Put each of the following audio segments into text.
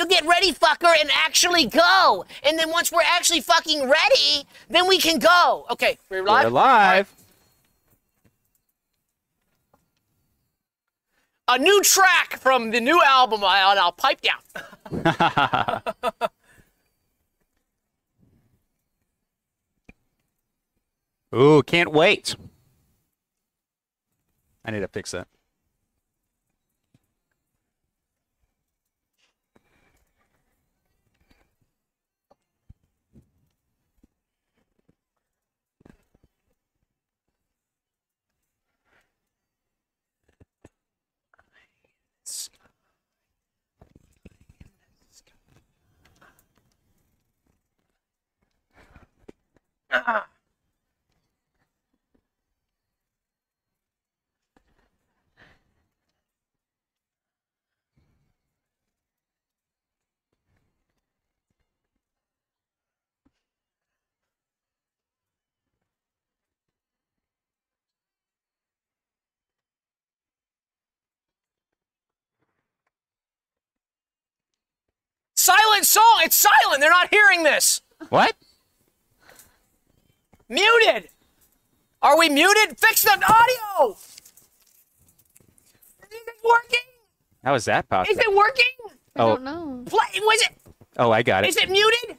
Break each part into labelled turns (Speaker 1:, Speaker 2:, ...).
Speaker 1: So get ready, fucker, and actually go. And then once we're actually fucking ready, then we can go. Okay, we're live.
Speaker 2: We're live.
Speaker 1: A new track from the new album. I'll, I'll pipe down.
Speaker 2: Ooh, can't wait. I need to fix that.
Speaker 1: Silent song. It's silent. They're not hearing this.
Speaker 2: What?
Speaker 1: Muted. Are we muted? Fix the audio. Is it working?
Speaker 2: How is that possible?
Speaker 1: Is it working?
Speaker 3: I
Speaker 2: Oh.
Speaker 3: don't know.
Speaker 1: Play. Was it?
Speaker 2: Oh, I got it.
Speaker 1: Is it muted?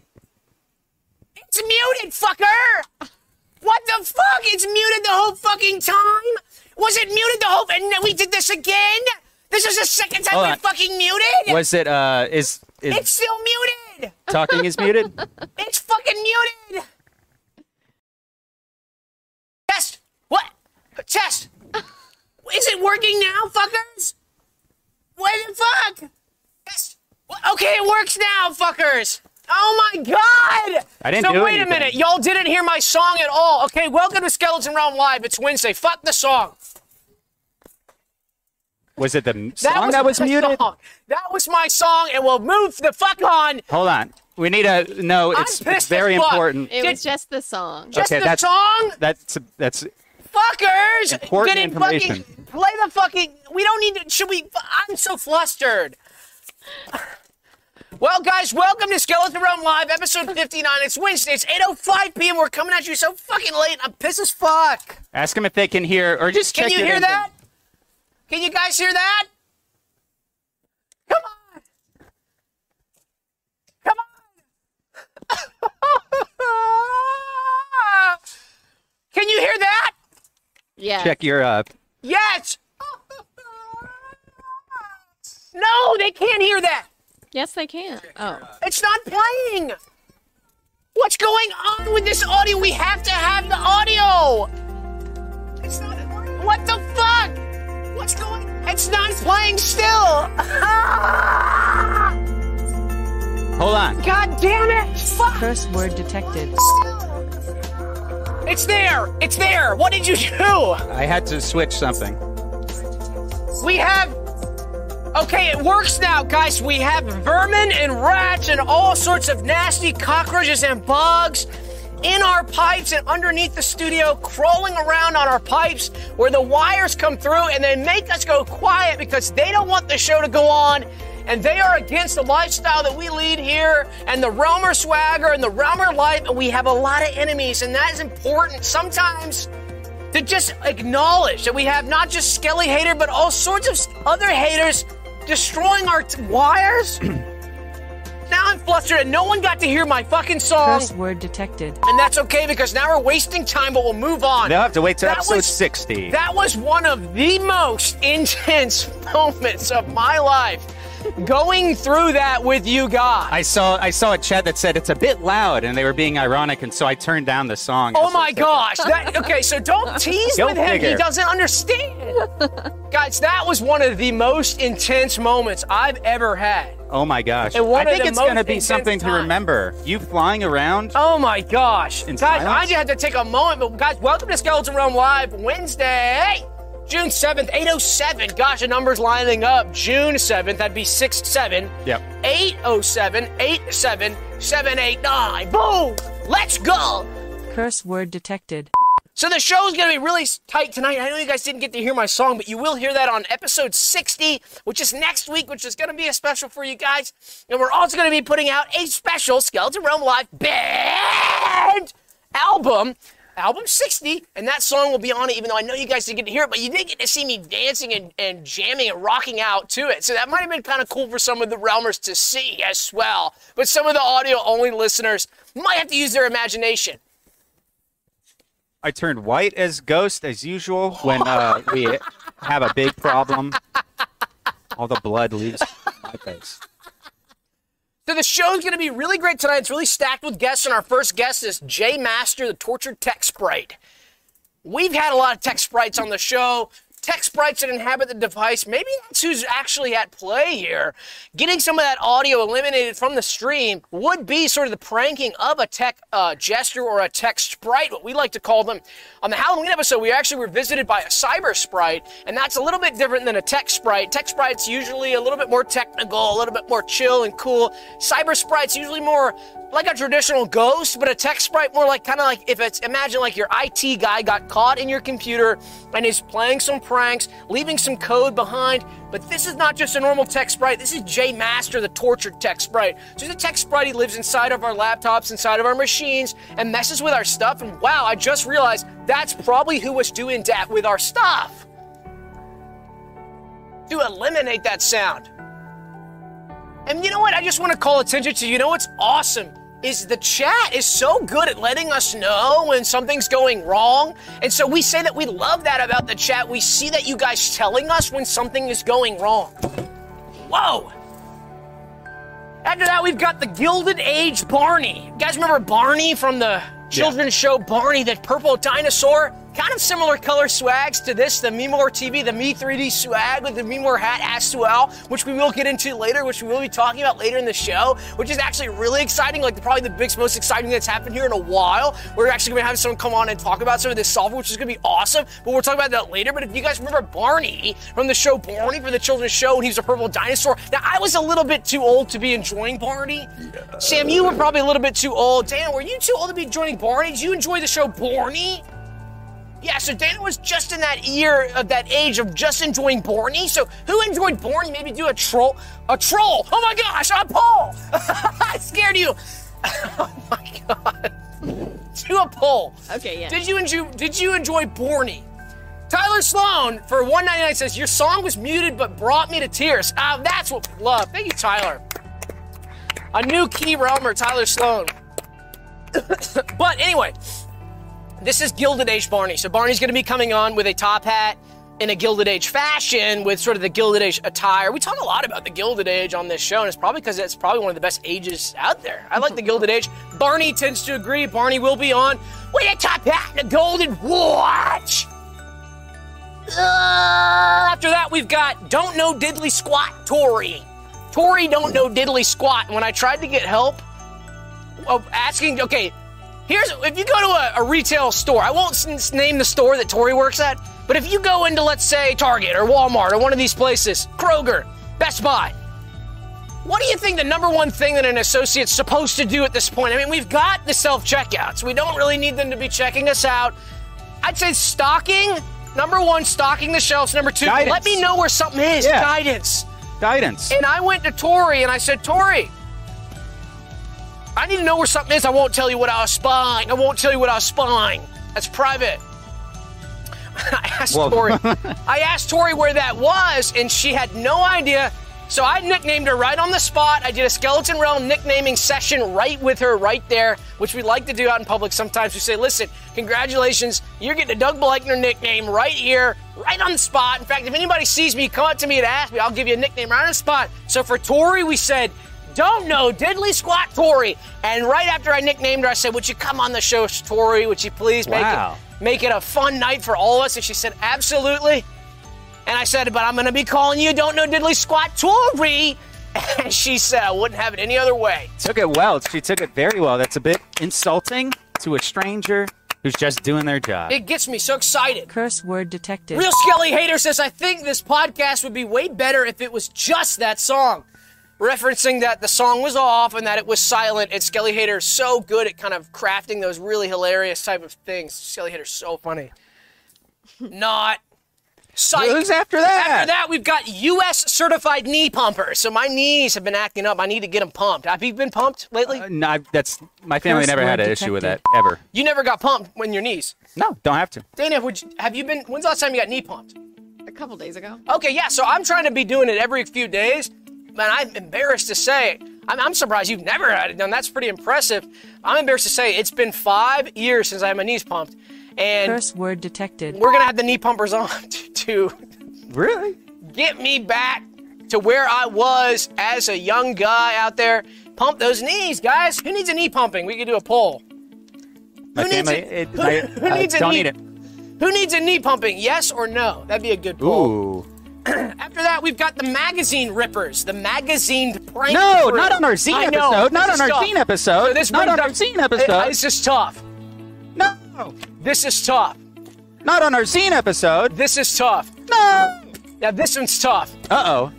Speaker 1: It's muted, fucker! What the fuck? It's muted the whole fucking time? Was it muted the whole and we did this again? This is the second time
Speaker 2: Hold
Speaker 1: we
Speaker 2: on.
Speaker 1: fucking muted?
Speaker 2: Was it? Uh, is is
Speaker 1: It's still muted!
Speaker 2: talking is muted?
Speaker 1: It's fucking muted! Test! What? Test! Is it working now, fuckers? What the fuck? Test! What? Okay, it works now, fuckers! Oh my god!
Speaker 2: I didn't
Speaker 1: so
Speaker 2: do
Speaker 1: wait
Speaker 2: anything.
Speaker 1: a minute, y'all didn't hear my song at all. Okay, welcome to Skeleton Realm Live. It's Wednesday. Fuck the song.
Speaker 2: Was it the song that was
Speaker 1: my
Speaker 2: muted?
Speaker 1: song. That was my song, and we'll move the fuck on.
Speaker 2: Hold on. We need a no. It's, it's very important.
Speaker 3: It was just the song.
Speaker 1: Just
Speaker 2: Okay,
Speaker 1: the
Speaker 2: that's-
Speaker 1: song?
Speaker 2: That's that's
Speaker 1: fuckers
Speaker 2: Important
Speaker 1: didn't
Speaker 2: information.
Speaker 1: fucking play the fucking we don't need to should we i'm so flustered well guys welcome to skeleton realm live episode 59 it's wednesday it's 8.05 p.m we're coming at you so fucking late i'm pissed as fuck
Speaker 2: ask them if they can hear or just
Speaker 1: can you hear
Speaker 2: in.
Speaker 1: that can you guys hear that come on come on can you hear that
Speaker 3: Yeah.
Speaker 2: Check your uh.
Speaker 1: Yes! No, they can't hear that.
Speaker 3: Yes, they can. Oh.
Speaker 1: It's not playing. What's going on with this audio? We have to have the audio. It's not. What the fuck? What's going? It's not playing still.
Speaker 2: Hold on.
Speaker 1: God damn it! Fuck.
Speaker 4: Curse word detected.
Speaker 1: It's there. It's there. What did you do?
Speaker 2: I had to switch something.
Speaker 1: We have. Okay, it works now, guys. We have vermin and rats and all sorts of nasty cockroaches and bugs in our pipes and underneath the studio, crawling around on our pipes where the wires come through and they make us go quiet because they don't want the show to go on. And they are against the lifestyle that we lead here and the Realmer swagger and the Realmer life. And we have a lot of enemies, and that is important. Sometimes to just acknowledge that we have not just Skelly hater, but all sorts of other haters destroying our t- wires. now I'm flustered and no one got to hear my fucking song.
Speaker 4: Curse word detected.
Speaker 1: And that's okay because now we're wasting time, but we'll move on.
Speaker 2: They'll have to wait till
Speaker 1: That
Speaker 2: episode
Speaker 1: was-
Speaker 2: 60.
Speaker 1: That was one of the most intense moments of my life. Going through that with you guys.
Speaker 2: I saw I saw a chat that said it's a bit loud and they were being ironic and so I turned down the song.
Speaker 1: Oh my gosh. That, okay, so don't tease
Speaker 2: Go
Speaker 1: with him. He doesn't understand. Guys, that was one of the most intense moments I've ever had.
Speaker 2: Oh my gosh. I think it's going to be something to remember. You flying around.
Speaker 1: Oh my gosh.
Speaker 2: In
Speaker 1: guys, I just had to take a moment, but guys, welcome to Skeleton Realm Live Wednesday, June 7th, 807. Gosh, the number's lining up. June 7th, that'd be 6 7.
Speaker 2: Yep.
Speaker 1: 807 87 789. Boom! Let's go!
Speaker 4: Curse word detected.
Speaker 1: So the show is going to be really tight tonight. I know you guys didn't get to hear my song, but you will hear that on episode 60, which is next week, which is going to be a special for you guys. And we're also going to be putting out a special Skeleton Realm Live band album, album 60, and that song will be on it, even though I know you guys didn't get to hear it, but you did get to see me dancing and, and jamming and rocking out to it. So that might have been kind of cool for some of the Realmers to see as well. But some of the audio only listeners might have to use their imagination.
Speaker 2: I turned white as ghost as usual when uh, we have a big problem. All the blood leaves my face.
Speaker 1: So the show's going to be really great tonight. It's really stacked with guests, and our first guest is J-Master, the tortured tech sprite. We've had a lot of tech sprites on the show. Tech sprites that inhabit the device. Maybe that's who's actually at play here. Getting some of that audio eliminated from the stream would be sort of the pranking of a tech uh, gesture or a tech sprite, what we like to call them. On the Halloween episode, we actually were visited by a cyber sprite, and that's a little bit different than a tech sprite. Tech sprite's usually a little bit more technical, a little bit more chill and cool. Cyber sprite's usually more like a traditional ghost, but a tech sprite more like kind of like if it's imagine like your IT guy got caught in your computer and is playing some pranks, leaving some code behind. But this is not just a normal tech sprite. This is J-Master, the tortured tech sprite. So the tech sprite. He lives inside of our laptops, inside of our machines, and messes with our stuff. And wow, I just realized that's probably who was doing that with our stuff. To eliminate that sound. And you know what? I just want to call attention to you know what's awesome is the chat is so good at letting us know when something's going wrong. And so we say that we love that about the chat. We see that you guys telling us when something is going wrong. Whoa. After that, we've got the Gilded Age Barney. You guys remember Barney from the children's show Barney, that purple dinosaur? Kind of similar color swags to this, the Memore TV, the Me 3D swag with the Memore hat as well, which we will get into later, which we will be talking about later in the show, which is actually really exciting, like probably the biggest, most exciting that's happened here in a while. We're actually gonna have someone come on and talk about some of this software, which is gonna be awesome, but we'll talk about that later. But if you guys remember Barney from the show Barney for the children's show, and he was a purple dinosaur. Now, I was a little bit too old to be enjoying Barney. Sam, you were probably a little bit too old. Dana, were you too old to be joining Barney? Did you enjoy the show Barney? Yeah, so Dana was just in that year of that age of just enjoying Barney. So who enjoyed Barney? Maybe do a troll. A troll! Oh my gosh, a poll! I scared you. Oh my god. Do a poll.
Speaker 3: Okay, yeah.
Speaker 1: Did you enjoy did you enjoy Barney? Tyler Sloan for 199 says your song was muted but brought me to tears. Ah, that's what we love. Thank you, Tyler. A new key realmer, Tyler Sloan. but anyway, this is Gilded Age Barney. So Barney's going to be coming on with a top hat in a Gilded Age fashion with sort of the Gilded Age attire. We talk a lot about the Gilded Age on this show, and it's probably because it's probably one of the best ages out there. I like the Gilded Age. Barney tends to agree. Barney will be on with a top hat and a golden watch. Uh, after that, we've got Don't Know Diddly Squat Tori. Tori don't know diddly squat. And when I tried to get help, of asking, okay, here's if you go to a, a retail store, I won't s- name the store that Tori works at, but if you go into, let's say, Target or Walmart or one of these places, Kroger, Best Buy, what do you think the number one thing that an associate's supposed to do at this point? I mean, we've got the self checkouts. We don't really need them to be checking us out. I'd say stocking. Number one, stocking the shelves. Number two,
Speaker 2: Guidance.
Speaker 1: let me know where something is.
Speaker 2: Yeah.
Speaker 1: Guidance.
Speaker 2: Guidance.
Speaker 1: And I went to Tori and I said, Tori, I need to know where something is. I won't tell you what I was spying. I won't tell you what I was spying. That's private. I asked Tori. I asked Tori where that was, and she had no idea. So I nicknamed her right on the spot. I did a Skeleton Realm nicknaming session right with her, right there, which we like to do out in public. Sometimes we say, "Listen, congratulations, you're getting a Doug Bleichner nickname right here, right on the spot." In fact, if anybody sees me, come up to me and ask me, I'll give you a nickname right on the spot. So for Tori, we said, "Don't know diddly squat Tori." And right after I nicknamed her, I said, "Would you come on the show, Tori? Would you please make
Speaker 2: Wow.
Speaker 1: it make it a fun night for all of us?" And she said, "Absolutely." And I said, but I'm going to be calling you Don't Know Diddly Squat Tori. And she said, I wouldn't have it any other way.
Speaker 2: took it well. She took it very well. That's a bit insulting to a stranger who's just doing their job.
Speaker 1: It gets me so excited.
Speaker 4: Curse word detected.
Speaker 1: Real Skelly Hater says, I think this podcast would be way better if it was just that song. Referencing that the song was off and that it was silent. And Skelly Hater is so good at kind of crafting those really hilarious type of things. Skelly Hater's so funny. Not. Psych.
Speaker 2: Who's after that?
Speaker 1: After that, we've got U.S. certified knee pumpers. So my knees have been acting up. I need to get them pumped. Have you been pumped lately?
Speaker 2: Uh, no, I- that's my family
Speaker 4: First
Speaker 2: never had
Speaker 4: word
Speaker 2: an issue with that ever.
Speaker 1: you never got pumped when your knees.
Speaker 2: No, don't have to.
Speaker 1: Dana, would you, have you been? When's the last time you got knee pumped?
Speaker 3: A couple days ago.
Speaker 1: Okay, yeah. So I'm trying to be doing it every few days, but I'm embarrassed to say. I'm, I'm surprised you've never had it done. That's pretty impressive. I'm embarrassed to say it's been five years since I had my knees pumped, and
Speaker 4: Curse word detected.
Speaker 1: we're gonna have the knee pumpers on to, to
Speaker 2: Really?
Speaker 1: get me back to where I was as a young guy out there. Pump those knees, guys. Who needs a knee pumping? We could do a poll.
Speaker 2: My
Speaker 1: Who needs
Speaker 2: family,
Speaker 1: it?
Speaker 2: it,
Speaker 1: Who-
Speaker 2: I,
Speaker 1: who
Speaker 2: I
Speaker 1: needs a
Speaker 2: don't
Speaker 1: knee-
Speaker 2: need it.
Speaker 1: Who needs a knee pumping? Yes or no? That'd be a good poll.
Speaker 2: Ooh.
Speaker 1: After that, we've got the magazine rippers, the magazine prank.
Speaker 2: No,
Speaker 1: crew.
Speaker 2: not on our zine episode. Not on our
Speaker 1: tough.
Speaker 2: zine episode.
Speaker 1: So this
Speaker 2: not on our zine episode.
Speaker 1: This is tough.
Speaker 2: no,
Speaker 1: This is tough.
Speaker 2: not on our zine episode.
Speaker 1: This is tough.
Speaker 2: No.
Speaker 1: Now this one's tough.
Speaker 2: Uh oh.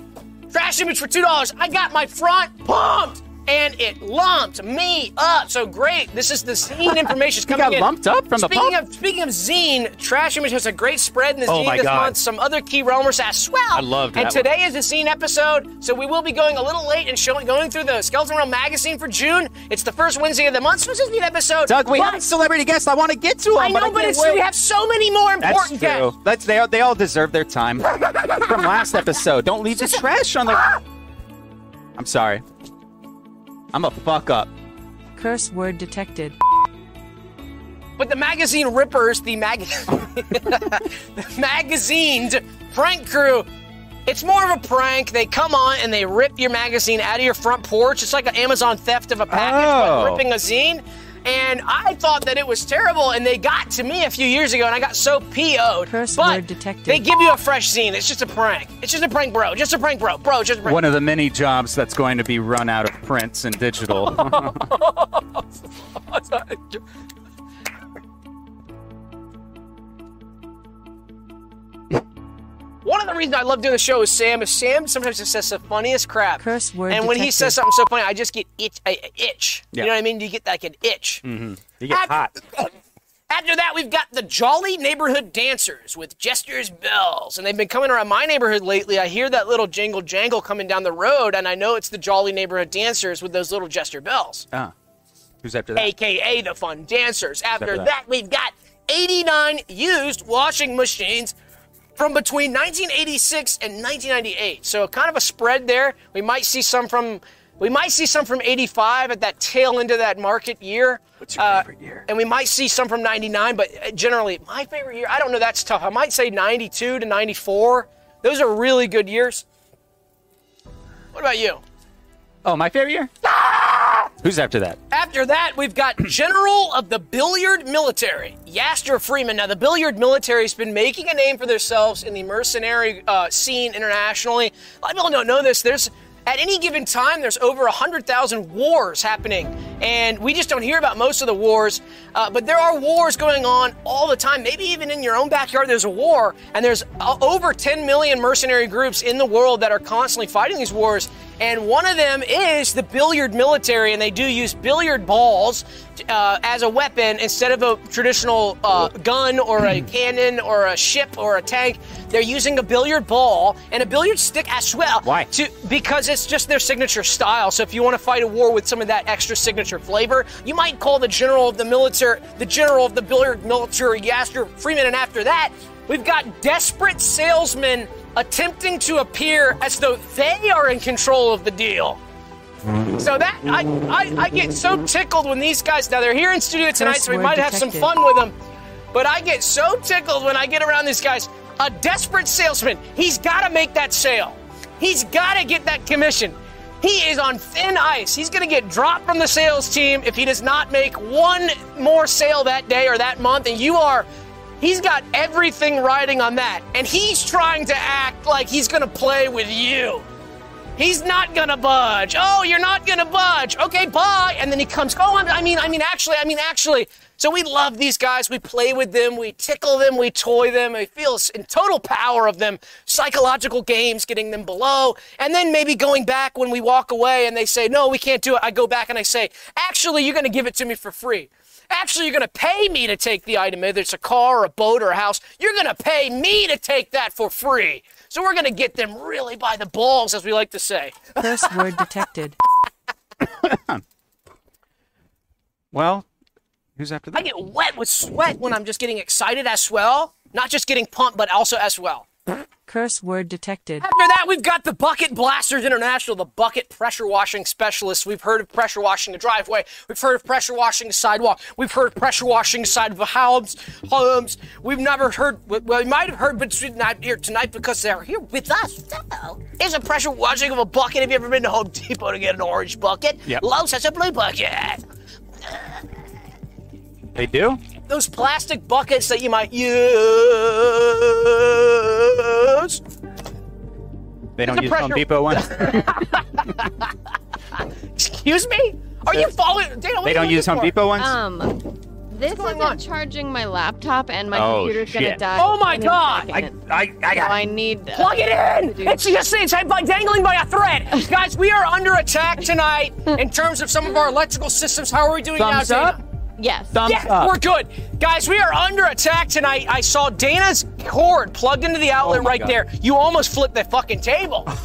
Speaker 1: Trash image for two dollars. I got my front pumped, and it lumped me up. So great. This is the zine information
Speaker 2: You
Speaker 1: coming
Speaker 2: got
Speaker 1: in.
Speaker 2: lumped up from the
Speaker 1: Speaking
Speaker 2: pump.
Speaker 1: of speaking of zine, Trash Image has a great spread in the
Speaker 2: Oh
Speaker 1: zine this
Speaker 2: God.
Speaker 1: month. Some other key realmers as well.
Speaker 2: I loved
Speaker 1: And
Speaker 2: that
Speaker 1: today is the zine episode, so we will be going a little late and showing going through the Skeleton Realm magazine for June. It's the first Wednesday of the month, so it's just an episode.
Speaker 2: Doug, we
Speaker 1: But-
Speaker 2: have a celebrity guest. I want to get to him.
Speaker 1: I know, but
Speaker 2: can't
Speaker 1: it's, we have so many more
Speaker 2: That's
Speaker 1: important
Speaker 2: true.
Speaker 1: guests.
Speaker 2: That's they. They all deserve their time from last episode. Don't leave the trash on the. I'm sorry. I'm a fuck up.
Speaker 4: Curse word detected.
Speaker 1: But the magazine rippers, the mag, the magazine's prank crew. It's more of a prank. They come on and they rip your magazine out of your front porch. It's like an Amazon theft of a package,
Speaker 2: Oh.
Speaker 1: but ripping a zine. And I thought that it was terrible, and they got to me a few years ago, and I got so PO'd.
Speaker 4: Curse
Speaker 1: but
Speaker 4: word detected.
Speaker 1: They give you a fresh scene. It's just a prank. It's just a prank, bro. Just a prank, bro. Bro, just a prank.
Speaker 2: One of the many jobs that's going to be run out of prints and digital.
Speaker 1: One of the reasons I love doing the show is Sam. Is Sam sometimes just says the funniest crap.
Speaker 4: Curse word
Speaker 1: And when he says something so funny, I just get itch. I, I itch.
Speaker 2: Yeah.
Speaker 1: You know what I mean? You get like an itch.
Speaker 2: you get hot.
Speaker 1: After that, we've got the Jolly Neighborhood Dancers with Jester's Bells. And they've been coming around my neighborhood lately. I hear that little jingle jangle coming down the road, and I know it's the Jolly Neighborhood Dancers with those little Jester Bells,
Speaker 2: Ah. Who's after that?
Speaker 1: aka the Fun Dancers. After
Speaker 2: After
Speaker 1: that.
Speaker 2: that.
Speaker 1: we've got 89 used washing machines from between 1986 and 1998. So kind of a spread there. We might see some from we might see some from 85 at that tail end of that market year.
Speaker 2: What's your
Speaker 1: Uh,
Speaker 2: favorite year?
Speaker 1: And we might see some from 99, but uh, generally my favorite year, I don't know, that's tough. I might say 92 to 94. Those are really good years. What about you?
Speaker 2: Oh, my favorite year? Who's after that?
Speaker 1: After that, we've got General of the Billiard Military, Yaster Freeman. Now, the billiard military has been making a name for themselves in the mercenary uh, scene internationally. A lot of people don't know this. There's at any given time, there's over 100,000 wars happening, and we just don't hear about most of the wars. Uh, but there are wars going on all the time. Maybe even in your own backyard, there's a war, and there's uh, over 10 million mercenary groups in the world that are constantly fighting these wars. And one of them is the billiard military, and they do use billiard balls uh, as a weapon instead of a traditional uh, gun or a cannon or a ship or a tank. They're using a billiard ball and a billiard stick as well.
Speaker 2: Why?
Speaker 1: To, because it's just their signature style. So if you want to fight a war with some of that extra signature flavor, you might call the general of the military, the general of the billiard military, Yaster Freeman. And after that, we've got desperate salesmen attempting to appear as though they are in control of the deal. So that I, I I get so tickled when these guys now they're here in studio tonight,
Speaker 4: First
Speaker 1: so we might have some fun with them. But I get so tickled when I get around these guys. A desperate salesman, he's got to make that sale. He's got to get that commission. He is on thin ice. He's going to get dropped from the sales team if he does not make one more sale that day or that month. And you are, he's got everything riding on that. And he's trying to act like he's going to play with you. He's not gonna budge. Oh, you're not gonna budge. Okay, bye. And then he comes. Oh, I'm- I mean, I mean, actually, I mean, actually. So we love these guys. We play with them. We tickle them. We toy them. We feel in total power of them. Psychological games, getting them below, and then maybe going back when we walk away and they say, "No, we can't do it." I go back and I say, "Actually, you're gonna give it to me for free." Actually, you're going to pay me to take the item, whether it's a car or a boat or a house. You're going to pay me to take that for free. So we're going to get them really by the balls, as we like to say.
Speaker 4: Curse word detected.
Speaker 2: Well, who's after that?
Speaker 1: I get wet with sweat when I'm just getting excited as well. Not just getting pumped, but also as well.
Speaker 4: Curse word detected.
Speaker 1: After that, we've got the Bucket Blasters International, the bucket pressure washing specialists. We've heard of pressure washing a driveway. We've heard of pressure washing a sidewalk. We've heard of pressure washing the side of a house. Homes. We've never heard, well, we might have heard, but we're not here tonight because they're here with us. So, is a pressure washing of a bucket. Have you ever been to Home Depot to get an orange bucket?
Speaker 2: Yep.
Speaker 1: Lowe's has a blue bucket.
Speaker 2: They do?
Speaker 1: Those plastic buckets that you might use.
Speaker 2: They don't
Speaker 1: The
Speaker 2: use Home Depot ones?
Speaker 1: Excuse me? Are you following? Dana, what
Speaker 2: They don't use Home
Speaker 1: for?
Speaker 2: Depot ones?
Speaker 3: Um, this isn't
Speaker 1: on?
Speaker 3: charging my laptop, and my
Speaker 2: Oh,
Speaker 3: computer's gonna die.
Speaker 1: Oh my God.
Speaker 3: second.
Speaker 2: I, I
Speaker 3: So I need uh,
Speaker 1: Plug it in!
Speaker 3: do-
Speaker 1: It's just it's by dangling by a thread. Guys, we are under attack tonight in terms of some of our electrical systems. How are we doing
Speaker 2: Thumbs
Speaker 1: now,
Speaker 2: up?
Speaker 1: Dana?
Speaker 3: Yes.
Speaker 2: Thumbs
Speaker 1: Yes,
Speaker 2: up.
Speaker 1: we're good. Guys, we are under attack tonight. I saw Dana's cord plugged into the outlet
Speaker 2: Oh
Speaker 1: right
Speaker 2: God.
Speaker 1: there. You almost flipped the fucking table.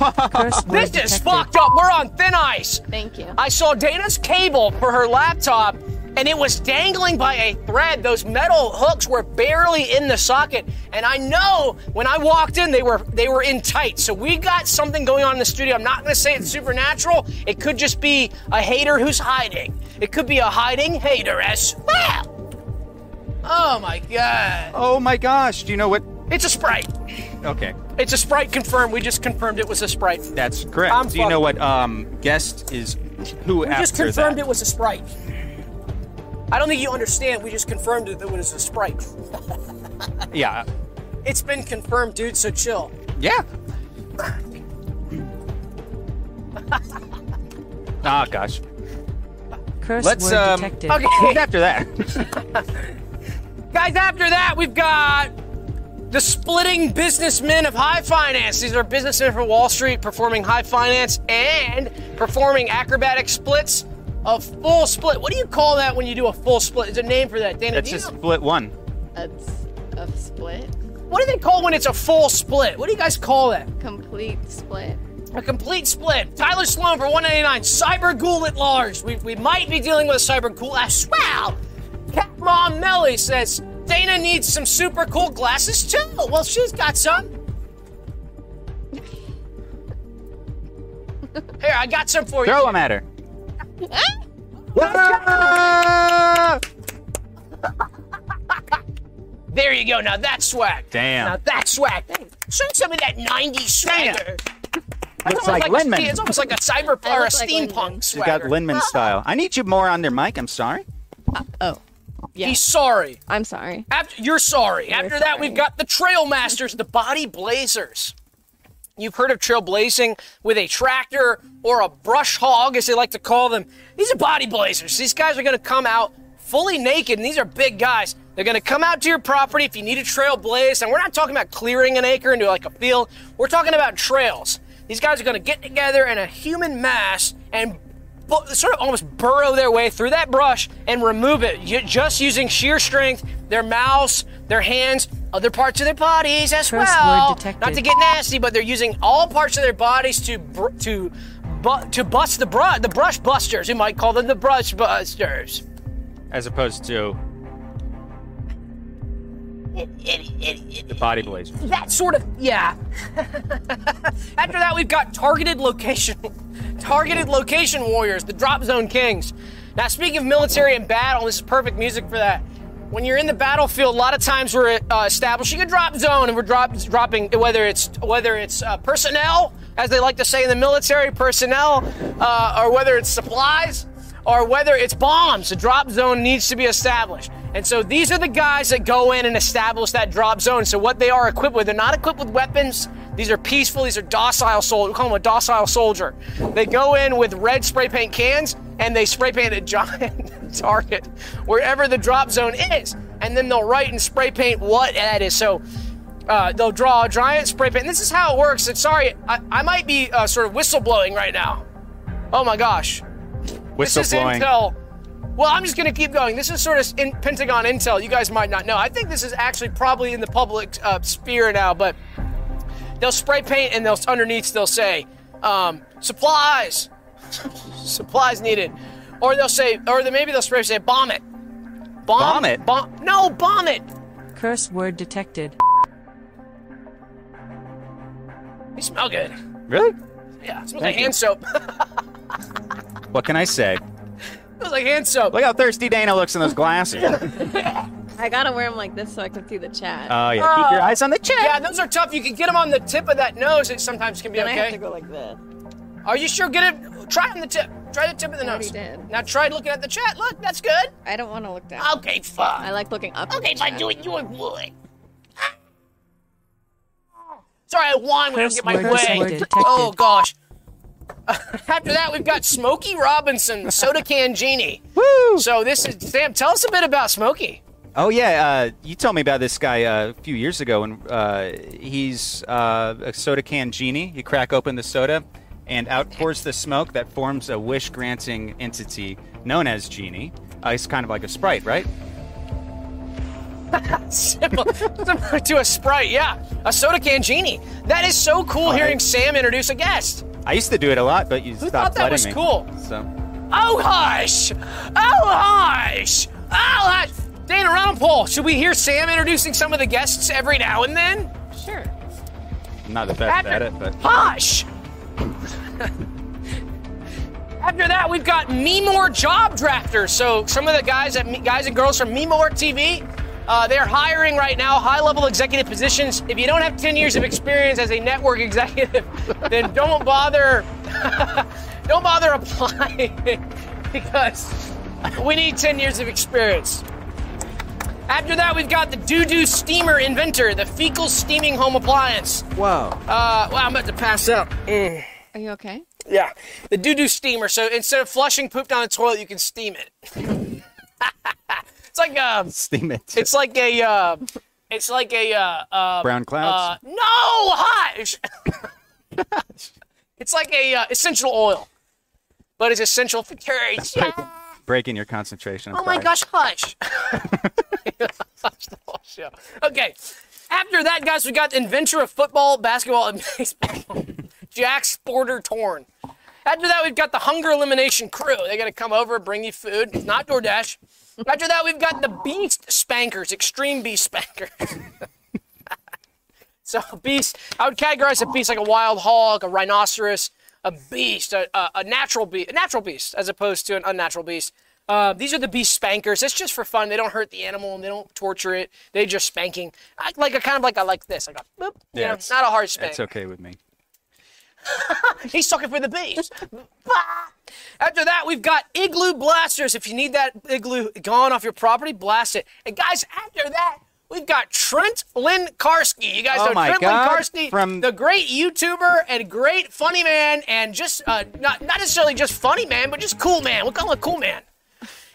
Speaker 1: This is fucked up. We're on thin ice.
Speaker 3: Thank you.
Speaker 1: I saw Dana's cable for her laptop, and it was dangling by a thread. Those metal hooks were barely in the socket, and I know when I walked in, they were they were in tight. So we got something going on in the studio. I'm not going to say it's supernatural. It could just be a hater who's hiding. It could be a hiding hater as well. Oh my god!
Speaker 2: Oh my gosh, do you know what?
Speaker 1: It's a sprite.
Speaker 2: Okay,
Speaker 1: It's a sprite. Confirmed. We just confirmed it was a sprite.
Speaker 2: that's correct.
Speaker 1: I'm
Speaker 2: do you know what um guest is who
Speaker 1: We
Speaker 2: after
Speaker 1: just confirmed
Speaker 2: that?
Speaker 1: it was a sprite. I don't think you understand. We just confirmed it, that it was a sprite.
Speaker 2: Yeah.
Speaker 1: It's been confirmed, dude, so chill.
Speaker 2: Yeah. Ah, gosh.
Speaker 4: Curse
Speaker 2: Let's
Speaker 4: word
Speaker 2: um.
Speaker 4: detected.
Speaker 1: Okay.
Speaker 2: Who's after that?
Speaker 1: Guys, after that, we've got the splitting businessmen of high finance. These are businessmen from Wall Street performing high finance and performing acrobatic splits. A full split. What do you call that when you do a full split? There's a name for that, Dana.
Speaker 2: That's
Speaker 1: do you
Speaker 2: just
Speaker 1: know?
Speaker 2: split one.
Speaker 3: A, a split,
Speaker 1: What do they call when it's a full split? What do you guys call that?
Speaker 3: complete split.
Speaker 1: A complete split. Tyler Sloan for 199. Cyber Ghoul at large. We, we might be dealing with a Cyber Ghoul as well. Cat Mom Melly says Dana needs some super cool glasses too. Well, she's got some. Here, I got some for you.
Speaker 2: Throw them at her. Ah!
Speaker 1: There you go. Now that's swag.
Speaker 2: Damn.
Speaker 1: Now that's swag. Show some of that 90s swagger. It's
Speaker 2: Looks
Speaker 1: almost
Speaker 2: like
Speaker 1: a-
Speaker 2: Linman.
Speaker 1: it's almost like a cyber
Speaker 3: I
Speaker 1: or a
Speaker 3: look like
Speaker 1: steampunk
Speaker 3: Linman.
Speaker 2: She's got
Speaker 1: swagger.
Speaker 2: Linman style. I need you more on their mic. I'm sorry.
Speaker 3: Oh, yeah.
Speaker 1: He's sorry.
Speaker 3: I'm sorry.
Speaker 1: After you're sorry. After that, we've got the Trail Masters, the Body Blazers. You've heard of trailblazing with a tractor or a brush hog, as they like to call them. These are body blazers. These guys are going to come out fully naked, and these are big guys. They're going to come out to your property if you need a trail blaze. And we're not talking about clearing an acre into like a field. We're talking about trails. These guys are going to get together in a human mass and sort of almost burrow their way through that brush and remove it just using sheer strength, their mouths, their hands, other parts of their bodies as
Speaker 4: Curse
Speaker 1: well. Not to get nasty, but they're using all parts of their bodies to br- to bu- to bust the brush, the brush busters. You might call them the brush busters.
Speaker 2: As opposed to
Speaker 1: It- it- it-
Speaker 2: the body blazer.
Speaker 1: that sort of yeah. After that, we've got targeted location, targeted location warriors, the drop zone kings. Now, speaking of military and battle, this is perfect music for that. When you're in the battlefield, a lot of times we're uh, establishing a drop zone, and we're drop, dropping whether it's whether it's uh, personnel, as they like to say in the military, personnel, uh, or whether it's supplies or whether it's bombs. A drop zone needs to be established. And so these are the guys that go in and establish that drop zone. So what they are equipped with, they're not equipped with weapons. These are peaceful. These are docile soldiers. We call them a docile soldier. They go in with red spray paint cans and they spray paint a giant target wherever the drop zone is, and then they'll write and spray paint what that is. So uh, they'll draw a giant spray paint. And this is how it works. And sorry, I, I might be uh, sort of whistleblowing right now. Oh my gosh. This is intel. Well, I'm just going to keep going. This is sort of in Pentagon intel. You guys might not know. I think this is actually probably in the public uh, sphere now, but they'll spray paint and they'll underneath they'll say um, supplies, supplies needed, or they'll say, or they, maybe they'll spray say bomb it, bomb,
Speaker 2: Bomb it?
Speaker 1: bomb, no bomb it.
Speaker 4: Curse word detected.
Speaker 1: You smell good.
Speaker 2: Really?
Speaker 1: Yeah, it smells
Speaker 2: Thank
Speaker 1: like
Speaker 2: you.
Speaker 1: hand soap.
Speaker 2: What can I say?
Speaker 1: Smells like hand soap.
Speaker 2: Look how thirsty Dana looks in those glasses.
Speaker 3: I gotta wear them like this so I can see the chat.
Speaker 2: Oh yeah, keep your oh. eyes on the chat.
Speaker 1: Yeah, those are tough. You can get them on the tip of that nose. It sometimes can be
Speaker 3: then I have to
Speaker 1: okay.
Speaker 3: go like this.
Speaker 1: Are you sure? Get it. Try on the tip. Try the tip of the
Speaker 3: I already
Speaker 1: nose.
Speaker 3: did.
Speaker 1: Now try looking at the chat. Look, that's good.
Speaker 3: I don't want to look down.
Speaker 1: Okay, fine.
Speaker 3: I like looking up.
Speaker 1: Okay,
Speaker 3: at the
Speaker 1: fine.
Speaker 3: chat.
Speaker 1: Do it your way. Ah. Sorry, I won when I don't get my
Speaker 4: word
Speaker 1: way.
Speaker 4: detected.
Speaker 1: Oh gosh. After that, we've got Smokey Robinson, Soda Can Genie.
Speaker 2: Woo!
Speaker 1: So this is Sam. Tell us a bit about Smokey.
Speaker 2: Oh yeah, uh, you told me about this guy uh, a few years ago, and uh, he's uh, a soda can genie. You crack open the soda, and out pours the smoke that forms a wish-granting entity known as genie. Uh, it's kind of like a sprite, right?
Speaker 1: Similar, similar to a Sprite, yeah. A Soda Can Genie. That is so cool hearing Sam introduce a guest.
Speaker 2: I used to do it a lot, but you
Speaker 1: Who
Speaker 2: stopped
Speaker 1: thought that was
Speaker 2: me.
Speaker 1: cool?
Speaker 2: So
Speaker 1: Oh hush! Oh hush! Oh hush! Dana Runnapole, should we hear Sam introducing some of the guests every now and then?
Speaker 3: Sure.
Speaker 2: I'm not the best
Speaker 1: After-
Speaker 2: at it, but
Speaker 1: Hush! After that, we've got Me More Job Drafters. So some of the guys at guys and girls from Me More TV, uh, they're hiring right now high-level executive positions. If you don't have 10 years of experience as a network executive, then don't bother. don't bother applying because we need 10 years of experience. After that, we've got the Doo Doo Steamer Inventor, the fecal steaming home appliance.
Speaker 2: Wow.
Speaker 1: Uh, well, I'm about to pass out. Mm.
Speaker 3: Are you okay?
Speaker 1: Yeah, the doo doo steamer. So instead of flushing poop down the toilet, you can steam it. It's like um,
Speaker 2: Steam it.
Speaker 1: it's like a uh, it's like a uh, uh,
Speaker 2: Brown
Speaker 1: uh
Speaker 2: clouds.
Speaker 1: no hush. it's like a uh, essential oil, but it's essential for carriage.
Speaker 2: Breaking your concentration. I'm
Speaker 1: Oh my gosh, hush. Hush the whole show. Okay. After that, guys, we got inventor of football, basketball, and baseball. Jack Sporter Torn. After that, we've got the Hunger Elimination Crew. They got to come over, bring you food. It's not DoorDash. After that, we've got the Beast Spankers, Extreme Beast Spankers. so, beast, I would categorize a beast like a wild hog, a rhinoceros, a beast, a, a, a natural beast, a natural beast, as opposed to an unnatural beast. Uh, these are the beast spankers. It's just for fun. They don't hurt the animal and they don't torture it. They just spanking, I- like a kind of like a like this, like a boop. you
Speaker 2: Yeah,
Speaker 1: know,
Speaker 2: it's-
Speaker 1: not a hard spank.
Speaker 2: It's okay with me.
Speaker 1: He's sucking for the beast. After that, we've got igloo blasters. If you need that igloo gone off your property, blast it. And guys, after that, we've got Trent Lynn Karski. You guys
Speaker 2: Oh
Speaker 1: know Trent
Speaker 2: God,
Speaker 1: Lenkarski,
Speaker 2: from-
Speaker 1: the great YouTuber and great funny man, and just uh, not not necessarily just funny man, but just cool man. We call him a cool man.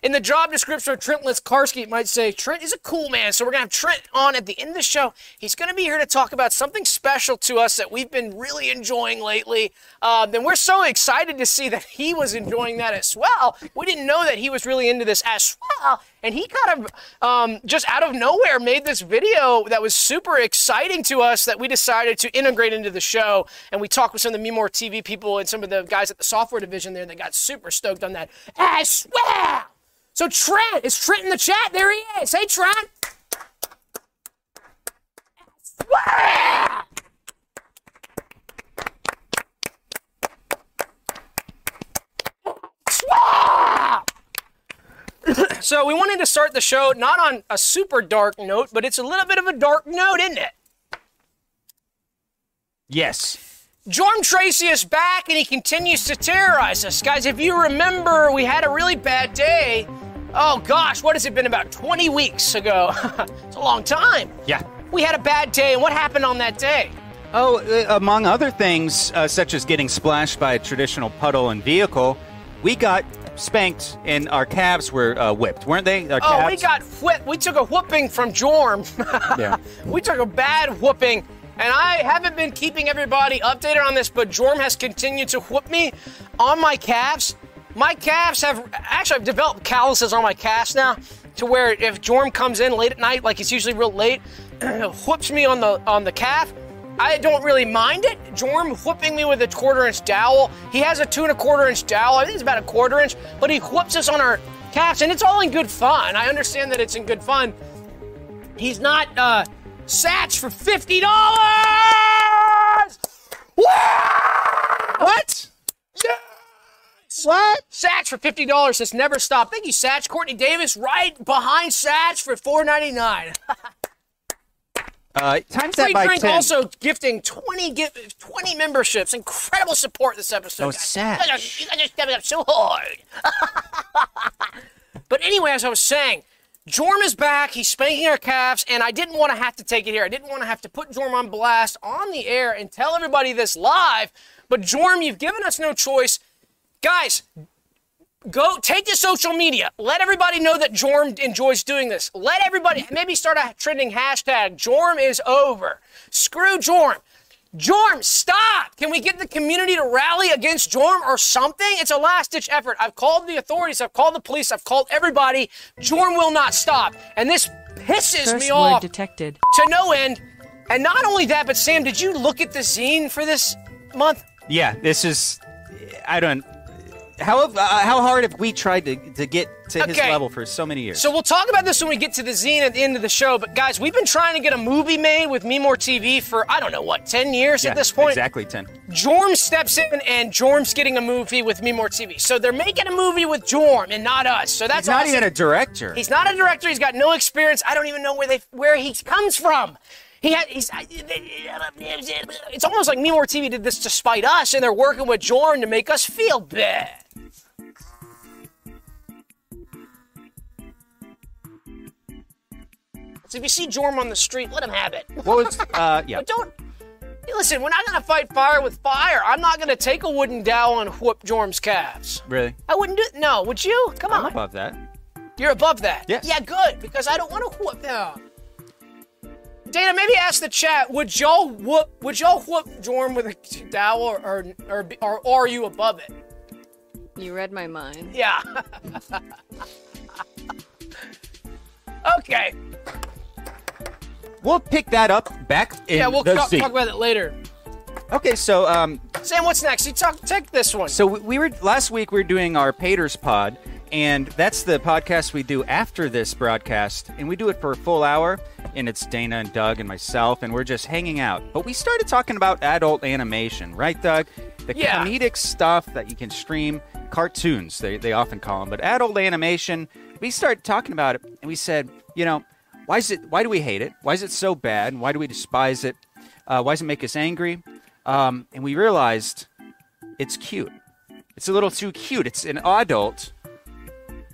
Speaker 1: In the job description of Trent Karski, it might say Trent is a cool man. So we're gonna have Trent on at the end of the show. He's gonna be here to talk about something special to us that we've been really enjoying lately. Um, and we're so excited to see that he was enjoying that as well. We didn't know that he was really into this as well. And he kind of um, just out of nowhere made this video that was super exciting to us that we decided to integrate into the show. And we talked with some of the Me More TV people and some of the guys at the software division there that got super stoked on that as well. So Trent, is Trent in the chat? There he is. Hey Trent. So we wanted to start the show not on a super dark note, but it's a little bit of a dark note, isn't it?
Speaker 2: Yes.
Speaker 1: Jorm Tracy is back and he continues to terrorize us. Guys, if you remember, we had a really bad day. Oh gosh, what has it been about 20 weeks ago? it's a long time.
Speaker 2: Yeah.
Speaker 1: We had a bad day, and what happened on that day?
Speaker 2: Oh, uh, among other things, uh, such as getting splashed by a traditional puddle and vehicle, we got spanked and our calves were uh, whipped, weren't they? Our
Speaker 1: Oh, we got whipped. We took a whooping from Jorm.
Speaker 2: Yeah.
Speaker 1: we took a bad whooping. And I haven't been keeping everybody updated on this, but Jorm has continued to whoop me on my calves. My calves have actually I've developed calluses on my calves now, to where if Jorm comes in late at night, like he's usually real late, whoops me on the on the calf. I don't really mind it. Jorm whooping me with a quarter inch dowel. He has a two and a quarter inch dowel. I think it's about a quarter inch, but he whoops us on our calves, and it's all in good fun. I understand that it's in good fun. He's not uh Satch for fifty dollars.
Speaker 2: What?
Speaker 1: What? Satch for fifty dollars has never stopped. Thank you, Satch. Courtney Davis right behind Satch for four ninety nine.
Speaker 2: Uh, times that by
Speaker 1: drink
Speaker 2: 10.
Speaker 1: also gifting 20 gift 20 memberships. Incredible support this episode.
Speaker 2: Oh,
Speaker 1: guys.
Speaker 2: Satch.
Speaker 1: You guys are, you guys are stepping up so hard. but anyway, as I was saying, Jorm is back. He's spanking our calves, and I didn't want to have to take it here. I didn't want to have to put Jorm on blast on the air and tell everybody this live. But Jorm, you've given us no choice. Guys, go take to social media. Let everybody know that Jorm enjoys doing this. Let everybody maybe start a trending hashtag. Jorm is over. Screw Jorm. Jorm, stop! Can we get the community to rally against Jorm or something? It's a last ditch effort. I've called the authorities, I've called the police, I've called everybody. Jorm will not stop. And this pisses
Speaker 4: Curse
Speaker 1: me off
Speaker 4: detected.
Speaker 1: to no end. And not only that, but Sam, did you look at the zine for this month?
Speaker 2: Yeah, this is. I don't. How uh, how hard have we tried to, to get to his level for so many years?
Speaker 1: So we'll talk about this when we get to the zine at the end of the show. But guys, we've been trying to get a movie made with Me More TV for I don't know what, ten years
Speaker 2: yeah,
Speaker 1: at this point.
Speaker 2: exactly ten.
Speaker 1: Jorm steps in, and Jorm's getting a movie with Me More TV. So they're making a movie with Jorm and not us. So that's
Speaker 2: He's not
Speaker 1: awesome.
Speaker 2: even a director.
Speaker 1: He's not a director. He's got no experience. I don't even know where they where he comes from. He had. He's. It's almost like Me More TV did this to spite us, and they're working with Jorm to make us feel bad. So if you see Jorm on the street, let him have it.
Speaker 2: what was? Uh, yeah.
Speaker 1: But don't. Listen, we're not gonna fight fire with fire. I'm not gonna take a wooden dowel and whoop Jorm's calves.
Speaker 2: Really?
Speaker 1: I wouldn't do it. No, would you? Come
Speaker 2: I'm
Speaker 1: on.
Speaker 2: above that.
Speaker 1: You're above that.
Speaker 2: Yes.
Speaker 1: Yeah, good, because I don't want to whoop them. Dana, maybe ask the chat. Would y'all whoop? Would y'all whoop Jorm with a dowel, or or, or, or, or are you above it?
Speaker 3: You read my mind.
Speaker 1: Yeah. okay.
Speaker 2: We'll pick that up back in
Speaker 1: Yeah, we'll
Speaker 2: the
Speaker 1: talk, talk about it later.
Speaker 2: Okay, so um,
Speaker 1: Sam, what's next? You talk. Take this one.
Speaker 2: So we- we were last week. We were doing our Paters Pod, and that's the podcast we do after this broadcast, and we do it for a full hour. And it's Dana and Doug and myself, and we're just hanging out. But we started talking about adult animation, right, Doug? The
Speaker 1: Yeah.
Speaker 2: comedic stuff that you can stream, cartoons they they often call them, but adult animation. We started talking about it, and we said, you know, why is it? Why do we hate it? Why is it so bad? And why do we despise it? Uh, why does it make us angry? Um, and we realized it's cute. It's a little too cute. It's an adult,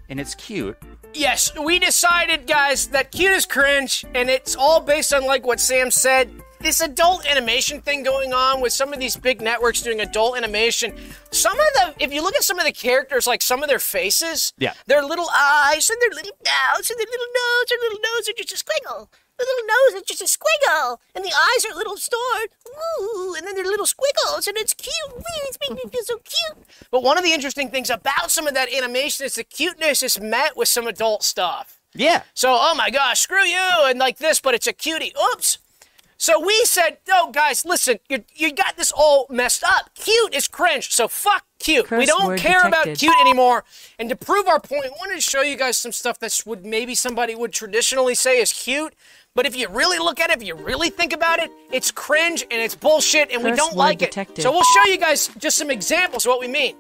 Speaker 2: and it's cute.
Speaker 1: Yes, we decided, guys, that cute is cringe, and it's all based on like what Sam said. This adult animation thing going on with some of these big networks doing adult animation. Some of the, if you look at some of the characters, like some of their faces,
Speaker 2: Yeah.
Speaker 1: their little eyes and their little mouths and their little nose, their little nose are just a squiggle. The little nose is just a squiggle, and the eyes are little starred, ooh, and then they're little squiggles, and it's cute. Ooh, It's making me feel so cute. But one of the interesting things about some of that animation is the cuteness is met with some adult stuff.
Speaker 2: Yeah.
Speaker 1: So, oh my gosh, screw you, and like this, but it's a cutie. Oops. So we said, no, guys, listen, you, you got this all messed up. Cute is cringe, so fuck cute. we don't
Speaker 4: word
Speaker 1: care about cute anymore. And to prove our point, I wanted to show you guys some stuff that would maybe somebody would traditionally say is cute. But if you really look at it, if you really think about it, it's cringe and it's bullshit and we don't like
Speaker 4: detected.
Speaker 1: it. So we'll show you guys just some examples of what we mean.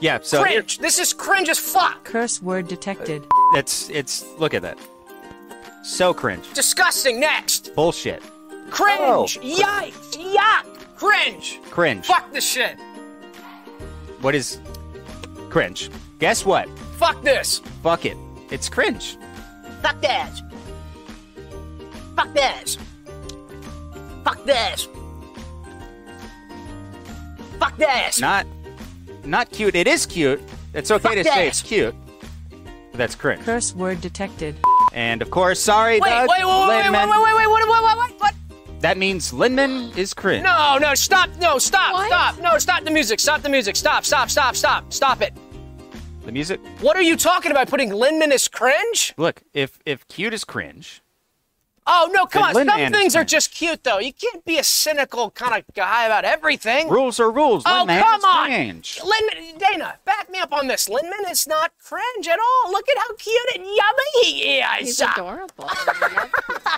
Speaker 2: Yeah. So here-
Speaker 1: Cringe. This is cringe as fuck.
Speaker 4: Curse word detected.
Speaker 2: it's it's look at that. So cringe.
Speaker 1: Disgusting. Next.
Speaker 2: Bullshit.
Speaker 1: Cringe.
Speaker 2: Oh.
Speaker 1: Yikes. Yuck. Cringe.
Speaker 2: Cringe.
Speaker 1: Fuck this shit.
Speaker 2: What is cringe? Guess what?
Speaker 1: Fuck this.
Speaker 2: Fuck it. It's cringe.
Speaker 1: Fuck this. Fuck this. Fuck this. Fuck this!
Speaker 2: Not, not cute. It is cute. It's okay
Speaker 1: Fuck
Speaker 2: to
Speaker 1: that.
Speaker 2: say it's cute. But that's cringe.
Speaker 4: Curse word detected.
Speaker 2: And of course, sorry,
Speaker 1: Wait,
Speaker 2: Doug,
Speaker 1: wait, wait, wait, wait, wait,
Speaker 2: Linman.
Speaker 1: wait, wait, wait, what, what, what, what, what?
Speaker 2: That means Linman is cringe.
Speaker 1: No, no, stop, no, stop,
Speaker 3: What?
Speaker 1: stop, no, stop the music, stop the music, stop, stop, stop, stop, stop it.
Speaker 2: The music.
Speaker 1: What are you talking about? Putting Linman as cringe?
Speaker 2: Look, if if cute is cringe,
Speaker 1: Oh no, come on.
Speaker 2: Then
Speaker 1: Some
Speaker 2: Lin-Man
Speaker 1: things are just cute though. You can't be a cynical kind of guy about everything.
Speaker 2: rules are rules.
Speaker 1: Oh
Speaker 2: Linman
Speaker 1: come on,
Speaker 2: cringe.
Speaker 1: Linman, Dana, back me up on this. Linman is not cringe at all. Look at how cute and yummy he is.
Speaker 3: He's adorable.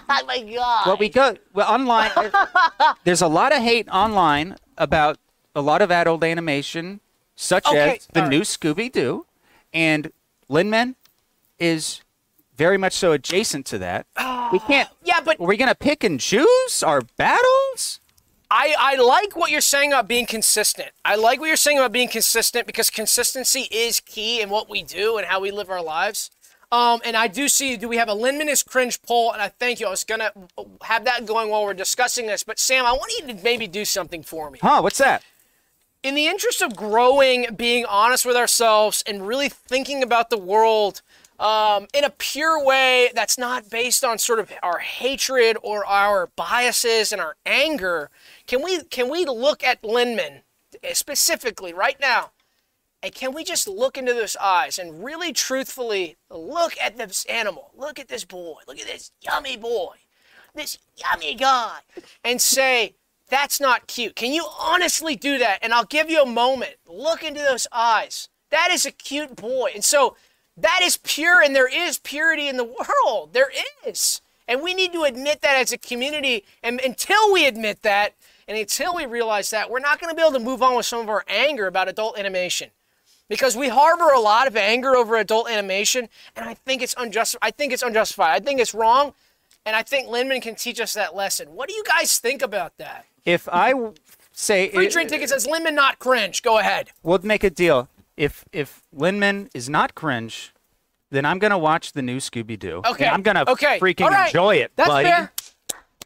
Speaker 1: Oh my god.
Speaker 2: Well, we go well online. there's a lot of hate online about a lot of adult animation, such
Speaker 1: Okay,
Speaker 2: as the
Speaker 1: all
Speaker 2: new. Scooby Doo, and Linman is very much so adjacent to that. we can't.
Speaker 1: yeah, but
Speaker 2: Are we gonna pick and choose our battles?
Speaker 1: I, I like what you're saying about being consistent. I like what you're saying about being consistent because consistency is key in what we do and how we live our lives. Um, and I do see, do we have a Linman is cringe poll? And I thank you. I was going to have that going while we're discussing this. But Sam, I want you to maybe do something for me.
Speaker 2: Huh? What's that?
Speaker 1: in the interest of growing, being honest with ourselves, and really thinking about the world um, in a pure way that's not based on sort of our hatred or our biases and our anger, can we can we look at Linman specifically right now? And can we just look into those eyes and really truthfully look at this animal? Look at this boy. Look at this yummy boy. This yummy guy. And say, that's not cute. Can you honestly do that? And I'll give you a moment. Look into those eyes. That is a cute boy. And so that is pure, and there is purity in the world. There is. And we need to admit that as a community. And until we admit that, and until we realize that, we're not going to be able to move on with some of our anger about adult animation because we harbor a lot of anger over adult animation, and I think it's unjust. I think it's unjustified. I think it's wrong, and I think Lindman can teach us that lesson. What do you guys think about that?
Speaker 2: If I say
Speaker 1: Free drink tickets, says Lindman not cringe. Go ahead.
Speaker 2: we'll make a deal. If if Linman is not cringe, then I'm gonna watch the new Scooby Doo.
Speaker 1: Okay.
Speaker 2: I'm gonna
Speaker 1: okay.
Speaker 2: freaking
Speaker 1: All right.
Speaker 2: enjoy it,
Speaker 1: That's
Speaker 2: buddy.
Speaker 1: fair.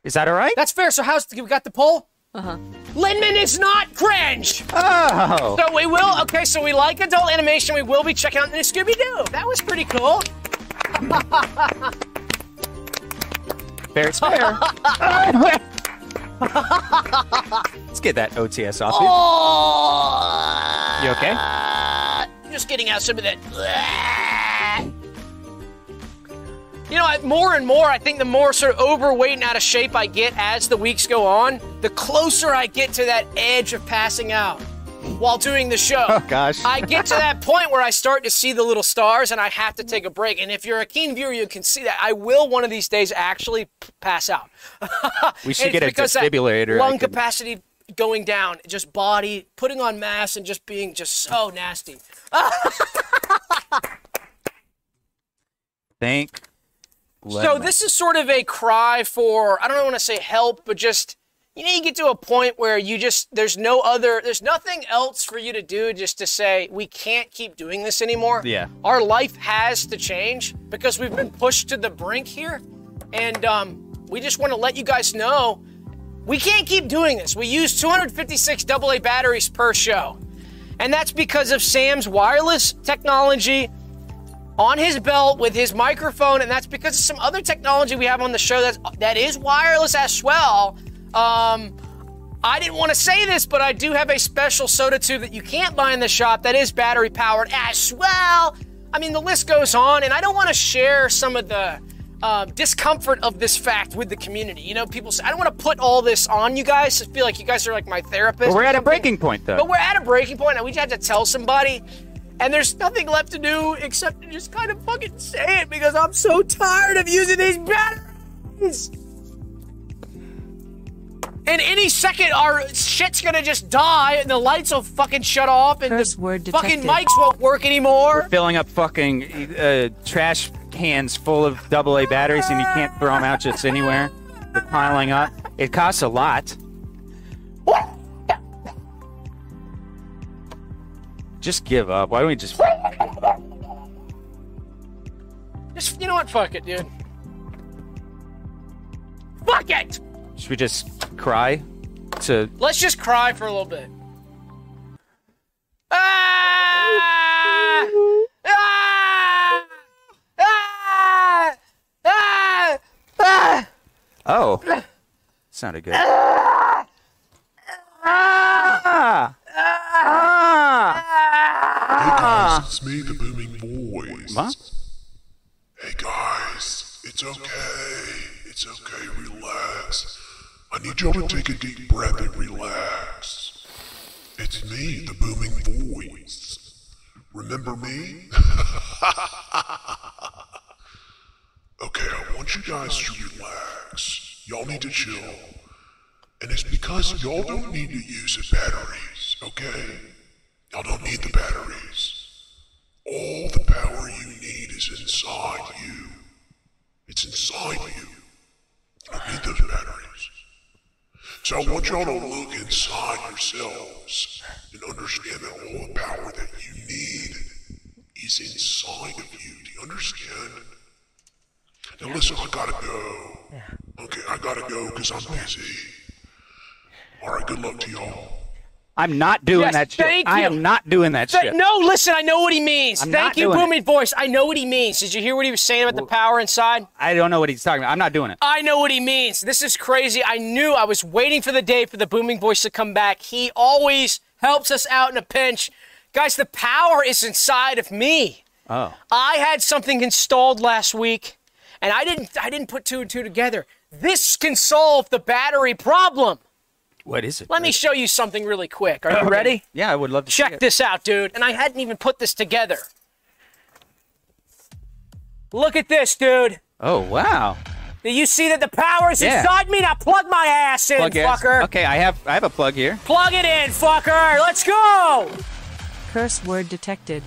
Speaker 2: Is that all right?
Speaker 1: That's fair. So how's we got the poll? Uh huh. Lindman is not cringe.
Speaker 2: oh,
Speaker 1: So we will. Okay. So we like adult animation. We will be checking out the new Scooby Doo. That was pretty cool.
Speaker 2: fair, fair. Let's get that OTS off.
Speaker 1: Oh.
Speaker 2: You okay?
Speaker 1: just getting out some of that. You know, more and more, I think the more sort of overweight and out of shape I get as the weeks go on, the closer I get to that edge of passing out while doing the show.
Speaker 2: Oh gosh.
Speaker 1: I get to that point where I start to see the little stars and I have to take a break. And if you're a keen viewer, you can see that. I will one of these days actually pass out.
Speaker 2: we should get a defibrillator.
Speaker 1: Lung
Speaker 2: could-
Speaker 1: capacity going down, just body putting on mass and just being just so nasty.
Speaker 2: Thank.
Speaker 1: So this is sort of a cry for I don't want to say help, but just you know you get to a point where you just there's no other there's nothing else for you to do just to say we can't keep doing this anymore.
Speaker 2: Yeah.
Speaker 1: Our life has to change because we've been pushed to the brink here, and um, we just want to let you guys know we can't keep doing this. We use 256 AA batteries per show, and that's because of Sam's wireless technology on his belt with his microphone, and that's because of some other technology we have on the show that's that is wireless as well. Um, I didn't want to say this, but I do have a special soda tube that you can't buy in the shop that is battery powered as well. I mean, the list goes on, and I don't want to share some of the uh, discomfort of this fact with the community. You know, people say I don't want to put all this on you guys. I feel like you guys are like my therapist.
Speaker 2: But we're at a breaking point, though.
Speaker 1: But we're at a breaking point, and we just have to tell somebody. And there's nothing left to do except to just kind of fucking say it because I'm so tired of using these batteries. And any second, our shit's gonna just die, and the lights will fucking shut off, and
Speaker 4: Curse
Speaker 1: the
Speaker 4: word
Speaker 1: fucking mics won't work anymore.
Speaker 2: We're filling up fucking uh, trash cans full of AA batteries and you can't throw them out just anywhere. They're piling up. It costs a lot. Just give up. Why don't we just?
Speaker 1: Just you know what? Fuck it, dude. Fuck it.
Speaker 2: Should we just cry to
Speaker 1: Let's just cry for a little bit.
Speaker 2: Ah! Ah! Ah! Ah! Ah! Oh. Sounded good. Ah!
Speaker 5: Hey guys, ah! it's me, the booming voice.
Speaker 2: What?
Speaker 5: Hey guys, it's okay. It's okay, relax. I need y'all to take a deep breath and relax. It's me, the booming voice. Remember me? okay, I want you guys to relax. Y'all need to chill. And it's because y'all don't need to use the batteries, okay? Y'all don't need the batteries. All the power you need is inside you. It's inside you. Don't need those batteries. So I want y'all to look inside yourselves and understand that all the power that you need is inside of you. Do you understand? Now listen, I gotta go. Okay, I gotta go because I'm busy. Alright, good luck to y'all.
Speaker 2: I'm not doing
Speaker 1: Yes,
Speaker 2: that shit. I am not doing that
Speaker 1: Th-
Speaker 2: shit.
Speaker 1: no, listen, I know what he means.
Speaker 2: I'm
Speaker 1: Thank you,
Speaker 2: doing it.
Speaker 1: booming voice. I know what he means. Did you hear what he was saying about the power inside?
Speaker 2: I don't know what he's talking about. I'm not doing it.
Speaker 1: I know what he means. This is crazy. I knew I was waiting for the day for the booming voice to come back. He always helps us out in a pinch. Guys, the power is inside of me.
Speaker 2: Oh.
Speaker 1: I had something installed last week and I didn't I didn't put two and two together. This can solve the battery problem.
Speaker 2: What is it?
Speaker 1: Let me show you something really quick. Are you ready?
Speaker 2: Yeah, I would love to see
Speaker 1: Check
Speaker 2: it.
Speaker 1: this out, dude. And I hadn't even put this together. Look at this, dude.
Speaker 2: Oh, wow.
Speaker 1: Do you see that the power is
Speaker 2: Yeah.
Speaker 1: inside me? Now plug my ass in,
Speaker 2: Plug in.
Speaker 1: fucker.
Speaker 2: Okay, I have I have a plug here.
Speaker 1: Plug it in, fucker. Let's go.
Speaker 4: Curse word detected.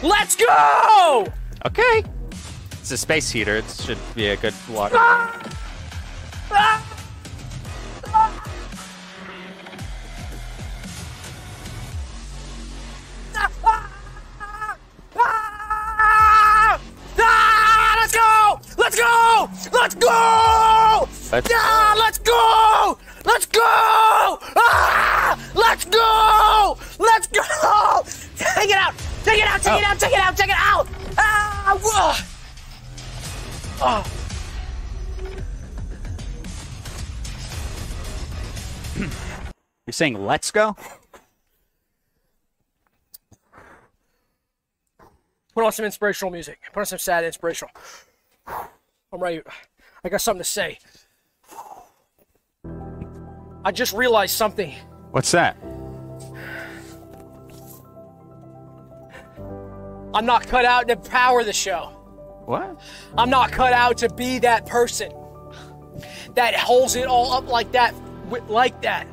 Speaker 1: Let's go.
Speaker 2: Okay. It's a space heater. It should be a good water.
Speaker 1: Ah! Ah, let's go! Let's go! Let's go!
Speaker 2: Let's-
Speaker 1: Ah, let's go! Let's go! Ah, let's go! Let's go! Take it out! Take it out! Take it
Speaker 2: Oh.
Speaker 1: out! Take it out! Take it out! Ah, whoa. Oh.
Speaker 2: You're saying let's go?
Speaker 1: Put on some inspirational music. Put on some sad inspirational. I'm ready. I got something to say. I just realized something.
Speaker 2: What's that?
Speaker 1: I'm not cut out to power the show.
Speaker 2: What?
Speaker 1: I'm not cut out to be that person that holds it all up like that, like that.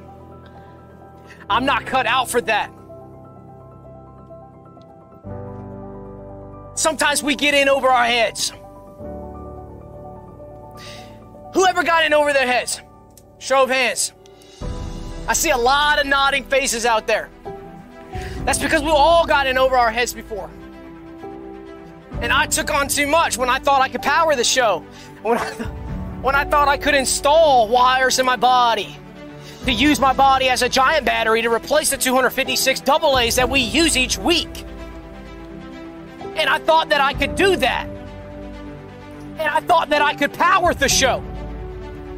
Speaker 1: I'm not cut out for that. Sometimes we get in over our heads. Whoever got in over their heads? Show of hands. I see a lot of nodding faces out there. That's because we all got in over our heads before. And I took on too much when I thought I could power the show. When I, when I thought I could install wires in my body to use my body as a giant battery to replace the 256 double A's that we use each week. And I thought that I could do that. And I thought that I could power the show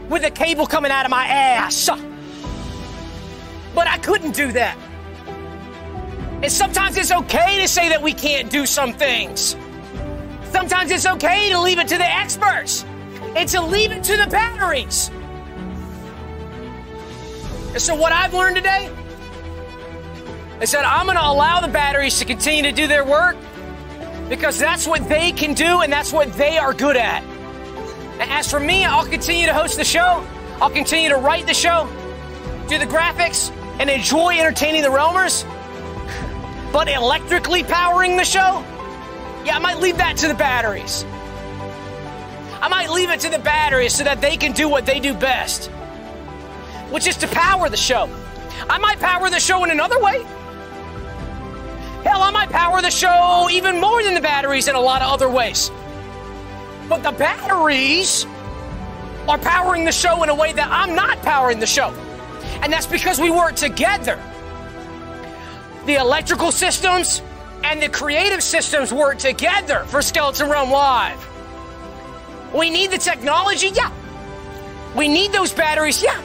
Speaker 1: with a cable coming out of my ass. But I couldn't do that. And sometimes it's okay to say that we can't do some things. Sometimes it's okay to leave it to the experts and to leave it to the batteries. And so, what I've learned today is that I'm going to allow the batteries to continue to do their work because that's what they can do and that's what they are good at. And as for me, I'll continue to host the show, I'll continue to write the show, do the graphics, and enjoy entertaining the Realmers. But electrically powering the show, yeah, I might leave that to the batteries. I might leave it to the batteries so that they can do what they do best, which is to power the show. I might power the show in another way. Hell, I might power the show even more than the batteries in a lot of other ways. But the batteries are powering the show in a way that I'm not powering the show. And that's because we work together. The electrical systems and the creative systems work together for Skeleton Realm Live. We need the technology, yeah. We need those batteries, yeah.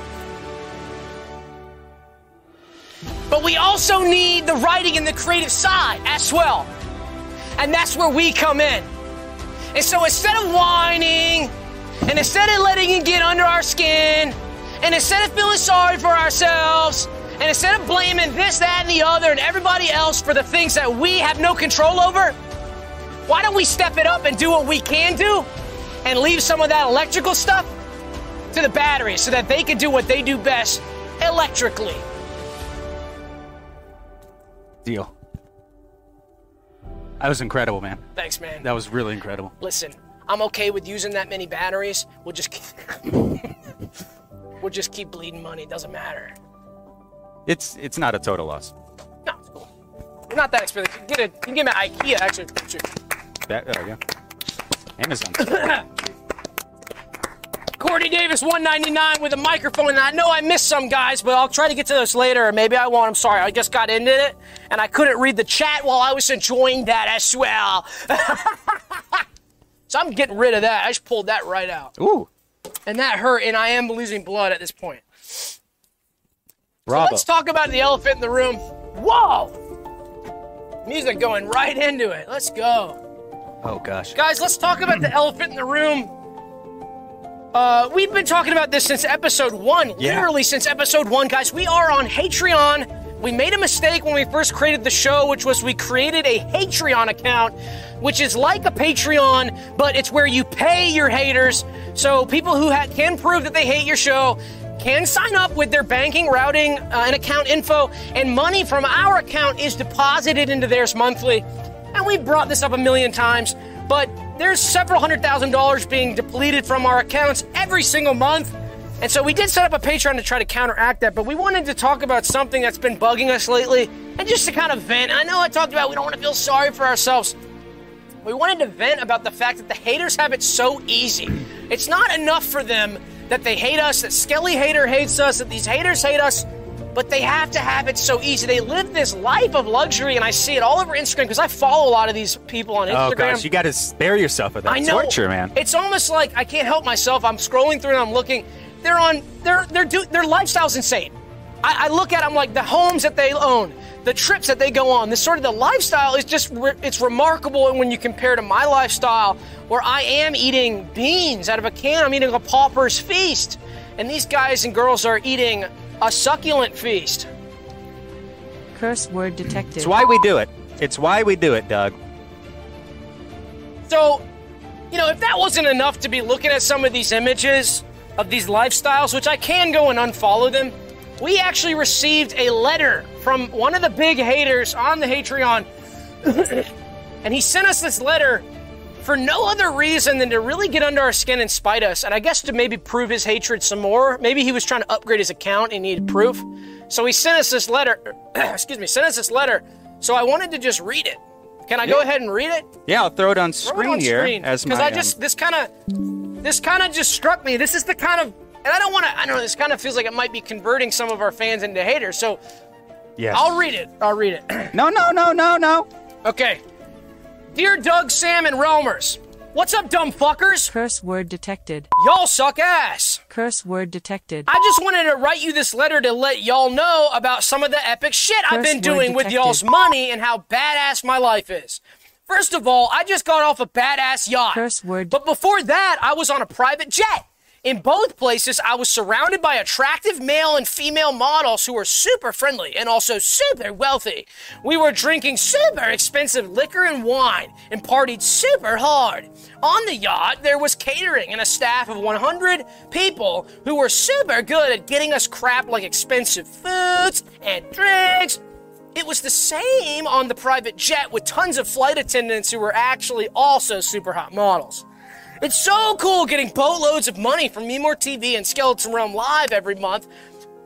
Speaker 1: But we also need the writing and the creative side as well. And that's where we come in. And so instead of whining, and instead of letting it get under our skin, and instead of feeling sorry for ourselves, and instead of blaming this, that, and the other, and everybody else for the things that we have no control over, why don't we step it up and do what we can do and leave some of that electrical stuff to the batteries so that they can do what they do best electrically?
Speaker 2: Deal. That was incredible, man.
Speaker 1: Thanks, man.
Speaker 2: That was really incredible.
Speaker 1: Listen, I'm okay with using that many batteries. We'll just keep, we'll just keep bleeding money. It doesn't matter.
Speaker 2: It's it's not a total loss.
Speaker 1: No, it's cool. They're not that expensive. You can get it. You can get at IKEA. Actually.
Speaker 2: That, there we go. Amazon.
Speaker 1: Courtney Davis, 199 with a microphone. And I know I missed some guys, but I'll try to get to those later. Or maybe I won't. I'm sorry. I just got into it and I couldn't read the chat while I was enjoying that as well. so I'm getting rid of that. I just pulled that right out.
Speaker 2: Ooh,
Speaker 1: And that hurt, and I am losing blood at this point.
Speaker 2: bravo.
Speaker 1: Let's talk about the elephant in the room. Whoa! Music going right into it. Let's go.
Speaker 2: Oh gosh.
Speaker 1: Guys, let's talk about the elephant in the room. Uh, we've been talking about this since episode one,
Speaker 2: Yeah.
Speaker 1: literally since episode one, guys. We are on Patreon. We made a mistake when we first created the show, which was we created a Patreon account, which is like a Patreon, but it's where you pay your haters. So people who ha- can prove that they hate your show can sign up with their banking, routing, uh, and account info, and money from our account is deposited into theirs monthly. And we've brought this up a million times, but there's several hundred thousand dollars being depleted from our accounts every single month. And so we did set up a Patreon to try to counteract that, but we wanted to talk about something that's been bugging us lately and just to kind of vent. I know I talked about we don't want to feel sorry for ourselves. We wanted to vent about the fact that the haters have it so easy. It's not enough for them that they hate us, that Skelly Hater hates us, that these haters hate us, but they have to have it so easy. They live this life of luxury, and I see it all over Instagram because I follow a lot of these people on Instagram.
Speaker 2: Oh gosh, you got to spare yourself of that
Speaker 1: I know.
Speaker 2: torture, man.
Speaker 1: It's almost like I can't help myself. I'm scrolling through and I'm looking. They're on. Their their do, their lifestyle's insane. I, I look at them like the homes that they own, the trips that they go on. This sort of the lifestyle is just it's remarkable. And when you compare to my lifestyle, where I am eating beans out of a can, I'm eating a pauper's feast, and these guys and girls are eating a succulent feast.
Speaker 4: Curse word detected.
Speaker 2: It's why we do it. It's why we do it, Doug.
Speaker 1: So, you know, if that wasn't enough to be looking at some of these images of these lifestyles, which I can go and unfollow them, we actually received a letter from one of the big haters on the Patreon. and he sent us this letter for no other reason than to really get under our skin and spite us. And I guess to maybe prove his hatred some more. Maybe he was trying to upgrade his account and needed proof. So he sent us this letter. excuse me, sent us this letter. So I wanted to just read it. Can I go ahead and read it?
Speaker 2: Yeah, I'll throw it on
Speaker 1: Throw it
Speaker 2: screen
Speaker 1: on
Speaker 2: here
Speaker 1: screen,
Speaker 2: as
Speaker 1: because. I just
Speaker 2: um,
Speaker 1: this kind of this kind of just struck me. This is the kind of and I don't want to. I don't know this kind of feels like it might be converting some of our fans into haters. So
Speaker 2: yes.
Speaker 1: I'll read it. I'll read it.
Speaker 2: No, no, no, no, no.
Speaker 1: okay. Dear Doug, Sam, and Realmers, what's up, dumb fuckers?
Speaker 4: Curse word detected.
Speaker 1: Y'all suck ass.
Speaker 4: Curse word detected.
Speaker 1: I just wanted to write you this letter to let y'all know about some of the epic shit I've been doing with y'all's money and how badass my life is. First of all, I just got off a badass yacht.
Speaker 4: Curse word-
Speaker 1: But before that, I was on a private jet. In both places, I was surrounded by attractive male and female models who were super friendly and also super wealthy. We were drinking super expensive liquor and wine and partied super hard. On the yacht, there was catering and a staff of 100 people who were super good at getting us crap like expensive foods and drinks. It was the same on the private jet with tons of flight attendants who were actually also super hot models. It's so cool getting boatloads of money from Me More TV and Skeleton Realm Live every month.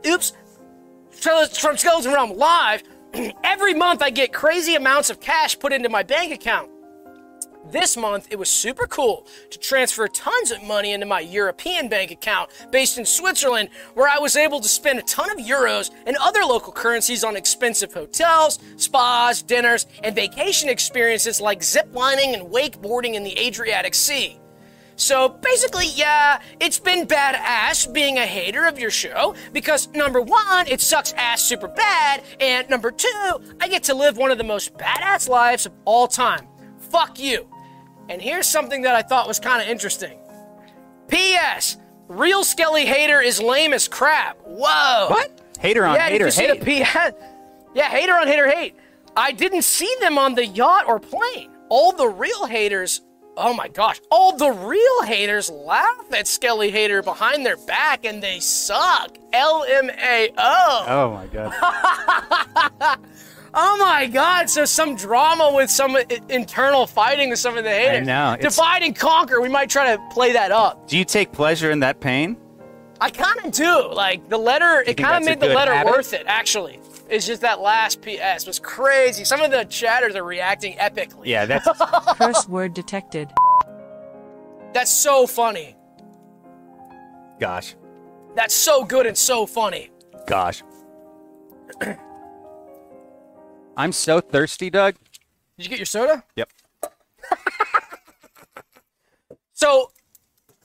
Speaker 1: Oops. From Skeleton Realm Live, every month I get crazy amounts of cash put into my bank account. This month, it was super cool to transfer tons of money into my European bank account based in Switzerland, where I was able to spend a ton of euros and other local currencies on expensive hotels, spas, dinners, and vacation experiences like ziplining and wakeboarding in the Adriatic Sea. So basically, yeah, it's been badass being a hater of your show because number one, it sucks ass super bad, and number two, I get to live one of the most badass lives of all time. Fuck you. And here's something that I thought was kind of interesting. P.S. Real Skelly hater is lame as crap. Whoa.
Speaker 2: What? Hater on
Speaker 1: Yeah,
Speaker 2: hater
Speaker 1: did you see
Speaker 2: hate.
Speaker 1: P.S. Yeah, hater on hater hate. I didn't see them on the yacht or plane. All the real haters, oh my gosh, all the real haters laugh at Skelly Hater behind their back and they suck. LMAO.
Speaker 2: oh my god.
Speaker 1: Oh my god, so some drama with some internal fighting with some of the haters.
Speaker 2: I know, it's-
Speaker 1: Divide and conquer. We might try to play that up.
Speaker 2: Do you take pleasure in that pain?
Speaker 1: I kind of do. Like the letter, it kind of made the letter
Speaker 2: habit?
Speaker 1: worth it. Actually, it's just that last PS was crazy. Some of the chatters are reacting epically.
Speaker 2: Yeah, that's
Speaker 4: Curse word detected.
Speaker 1: That's so funny.
Speaker 2: gosh,
Speaker 1: That's so good and so funny.
Speaker 2: gosh. I'm so thirsty, Doug.
Speaker 1: Did you get your soda?
Speaker 2: Yep.
Speaker 1: So,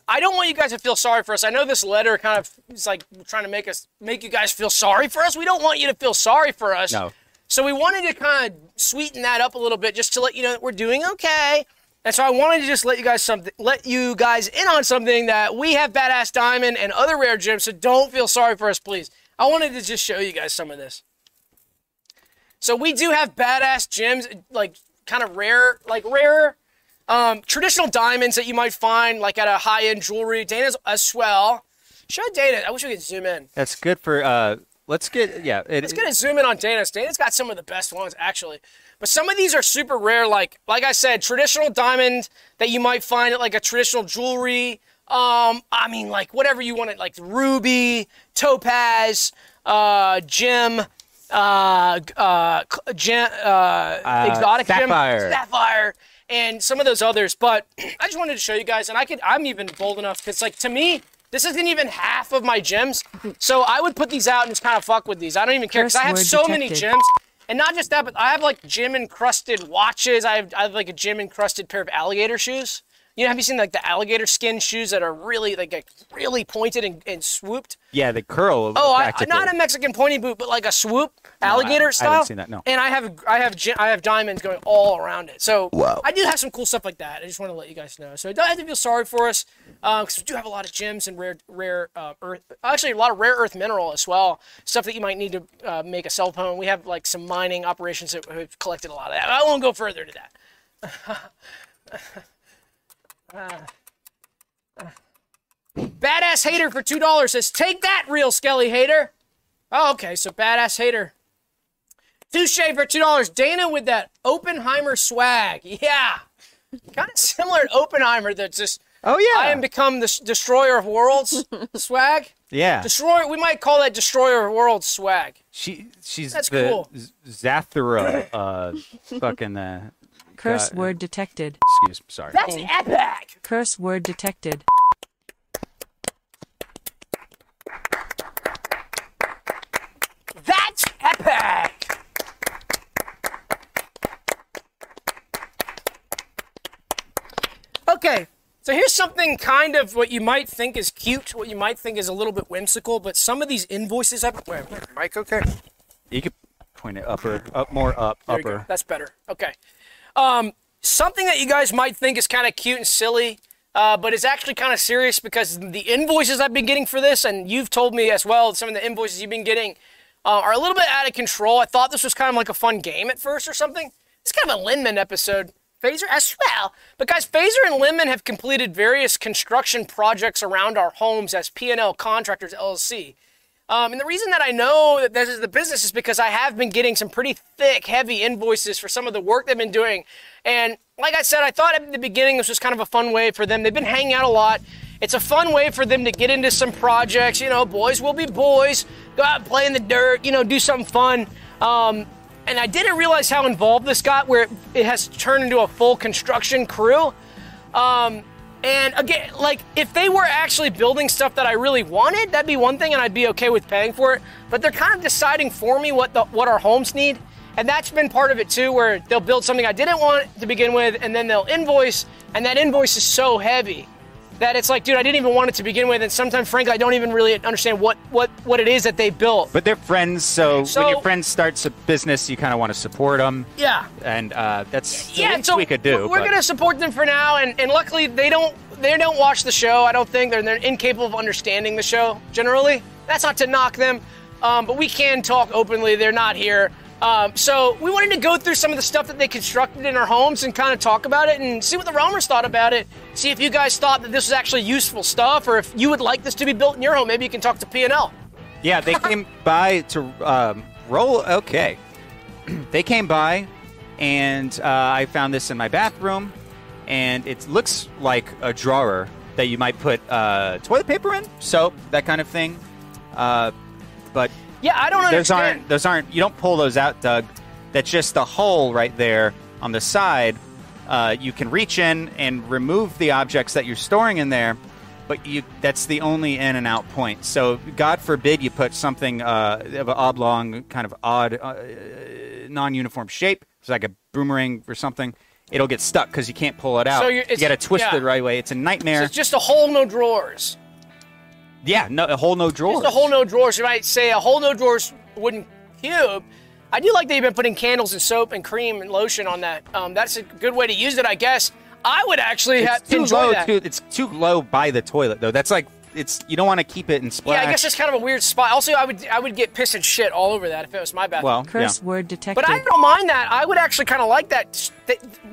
Speaker 1: I don't want you guys to feel sorry for us. I know this letter kind of is like trying to make us make you guys feel sorry for us. We don't want you to feel sorry for us.
Speaker 2: No.
Speaker 1: So we wanted to kind of sweeten that up a little bit just to let you know that we're doing okay. And so I wanted to just let you guys something let you guys in on something that we have badass diamond and other rare gems, so don't feel sorry for us, please. I wanted to just show you guys some of this. So we do have badass gems, like kind of rare, like rare um, traditional diamonds that you might find like at a high-end jewelry. Dana's as well. Show Dana. I wish we could zoom in.
Speaker 2: That's good for. uh Let's get yeah. It,
Speaker 1: Let's get a zoom in on Dana's. Dana's got some of the best ones actually. But some of these are super rare, like like I said, traditional diamond that you might find at like a traditional jewelry. Um, I mean, like whatever you want it, like ruby, topaz, uh, gem, uh, uh, gem, uh, exotic
Speaker 2: sapphire.
Speaker 1: gem, sapphire, and some of those others. But I just wanted to show you guys, and I could, I'm even bold enough because, like, to me, this isn't even half of my gems. So I would put these out and just kind of fuck with these. I don't even care because I have so
Speaker 4: word
Speaker 1: many gems. And not just that, but I have like gem encrusted watches. I have, I have like a gem encrusted pair of alligator shoes. You know, have you seen like the alligator skin shoes that are really like, like really pointed and, and swooped?
Speaker 2: yeah, the curl.
Speaker 1: Oh, I, not a Mexican pointy boot, but like a swoop alligator
Speaker 2: I haven't
Speaker 1: style.
Speaker 2: seen that, no.
Speaker 1: And I have I have I have diamonds going all around it. So I do have some cool stuff like that. I just want to let you guys know. So don't have to feel sorry for us because we do have a lot of gems and rare rare uh, earth. Actually, a lot of rare earth mineral as well. Stuff that you might need to uh, make a cell phone. We have like some mining operations that have collected a lot of that. I won't go further to that. Badass hater for two dollars says, "Take that, real Skelly hater." Oh, okay. So badass hater. Touche for two dollars. Dana with that Oppenheimer swag. Yeah, kind of similar to Oppenheimer. That's just
Speaker 2: Oh yeah.
Speaker 1: I am become the destroyer of worlds swag.
Speaker 2: yeah.
Speaker 1: Destroyer. We might call that destroyer of worlds swag.
Speaker 2: She she's
Speaker 1: That's
Speaker 2: the
Speaker 1: cool.
Speaker 2: Zathura uh fucking uh
Speaker 4: Curse
Speaker 2: God.
Speaker 4: word detected.
Speaker 2: Excuse sorry.
Speaker 1: That's epic.
Speaker 4: Curse word detected.
Speaker 1: That's epic. Okay, so here's something kind of what you might think is cute, what you might think is a little bit whimsical, but some of these invoices I've. Wait, Mike, okay.
Speaker 2: You could point it upper up more up
Speaker 1: There
Speaker 2: upper.
Speaker 1: That's better. Okay. Um, something that you guys might think is kind of cute and silly, uh, but it's actually kind of serious because the invoices I've been getting for this, and you've told me as well, some of the invoices you've been getting uh, are a little bit out of control. I thought this was kind of like a fun game at first or something. It's kind of a Linman episode. Phaser as well. But guys, Phaser and Linman have completed various construction projects around our homes as P&L Contractors LLC. Um, and the reason that I know that this is the business is because I have been getting some pretty thick, heavy invoices for some of the work they've been doing. And like I said, I thought at the beginning this was kind of a fun way for them. They've been hanging out a lot. It's a fun way for them to get into some projects. You know, boys will be boys. Go out and play in the dirt. You know, do something fun. Um, and I didn't realize how involved this got, where it, it has turned into a full construction crew. Um, and again, like if they were actually building stuff that I really wanted, that'd be one thing, and I'd be okay with paying for it. But they're kind of deciding for me what the what our homes need, and that's been part of it too, where they'll build something I didn't want to begin with, and then they'll invoice, and that invoice is so heavy that it's like, dude, I didn't even want it to begin with, and sometimes, frankly, I don't even really understand what what what it is that they built.
Speaker 2: But they're friends, so,
Speaker 1: So-
Speaker 2: when your friend starts a business, you kind of want to support them.
Speaker 1: yeah,
Speaker 2: And uh, that's
Speaker 1: yeah. So
Speaker 2: we could do.
Speaker 1: We're
Speaker 2: but-
Speaker 1: gonna support them for now, and, and luckily they don't they don't watch the show. I don't think they're they're incapable of understanding the show generally. That's not to knock them, um, but we can talk openly. They're not here. Um, so we wanted to go through some of the stuff that they constructed in our homes and kind of talk about it and see what the Realmers thought about it. See if you guys thought that this was actually useful stuff, or if you would like this to be built in your home. Maybe you can talk to P and L.
Speaker 2: Yeah, they came by to um, roll. Okay, they came by, and uh, I found this in my bathroom, and it looks like a drawer that you might put uh, toilet paper in, soap, that kind of thing. Uh, but
Speaker 1: Yeah, I don't
Speaker 2: those
Speaker 1: understand.
Speaker 2: aren't those aren't. You don't pull those out, Doug. That's just the hole right there on the side. Uh, you can reach in and remove the objects that you're storing in there, but you that's the only in and out point. So God forbid you put something uh, of an oblong, kind of odd, uh, non-uniform shape. It's like a boomerang or something. It'll get stuck because you can't pull it out.
Speaker 1: So
Speaker 2: you got to twist
Speaker 1: yeah.
Speaker 2: it the right way. It's a nightmare.
Speaker 1: So it's just a hole, no drawers.
Speaker 2: Yeah, no, a whole no drawers.
Speaker 1: Just a whole no drawers. You might say a whole no drawers wooden cube. I do like that you've been putting candles and soap and cream and lotion on that. Um, that's a good way to use it, I guess. I would actually ha-
Speaker 2: too
Speaker 1: enjoy
Speaker 2: low.
Speaker 1: that.
Speaker 2: Too, it's too low by the toilet though. That's like it's you don't want to keep it in splash.
Speaker 1: yeah, I guess it's kind of a weird spot. Also, I would I would get piss and shit all over that if it was my bathroom.
Speaker 2: well,
Speaker 4: Curse
Speaker 2: yeah.
Speaker 4: word detected.
Speaker 1: But I don't mind that. I would actually kind of like that.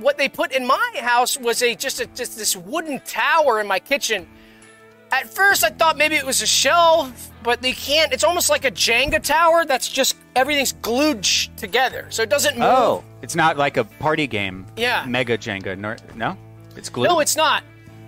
Speaker 1: What they put in my house was a just a, just this wooden tower in my kitchen. At first, I thought maybe it was a shelf, but they can't. It's almost like a Jenga tower that's just everything's glued sh- together, so it doesn't move.
Speaker 2: Oh, it's not like a party game.
Speaker 1: Yeah.
Speaker 2: Mega Jenga. nor- No, it's glued.
Speaker 1: No, it's not.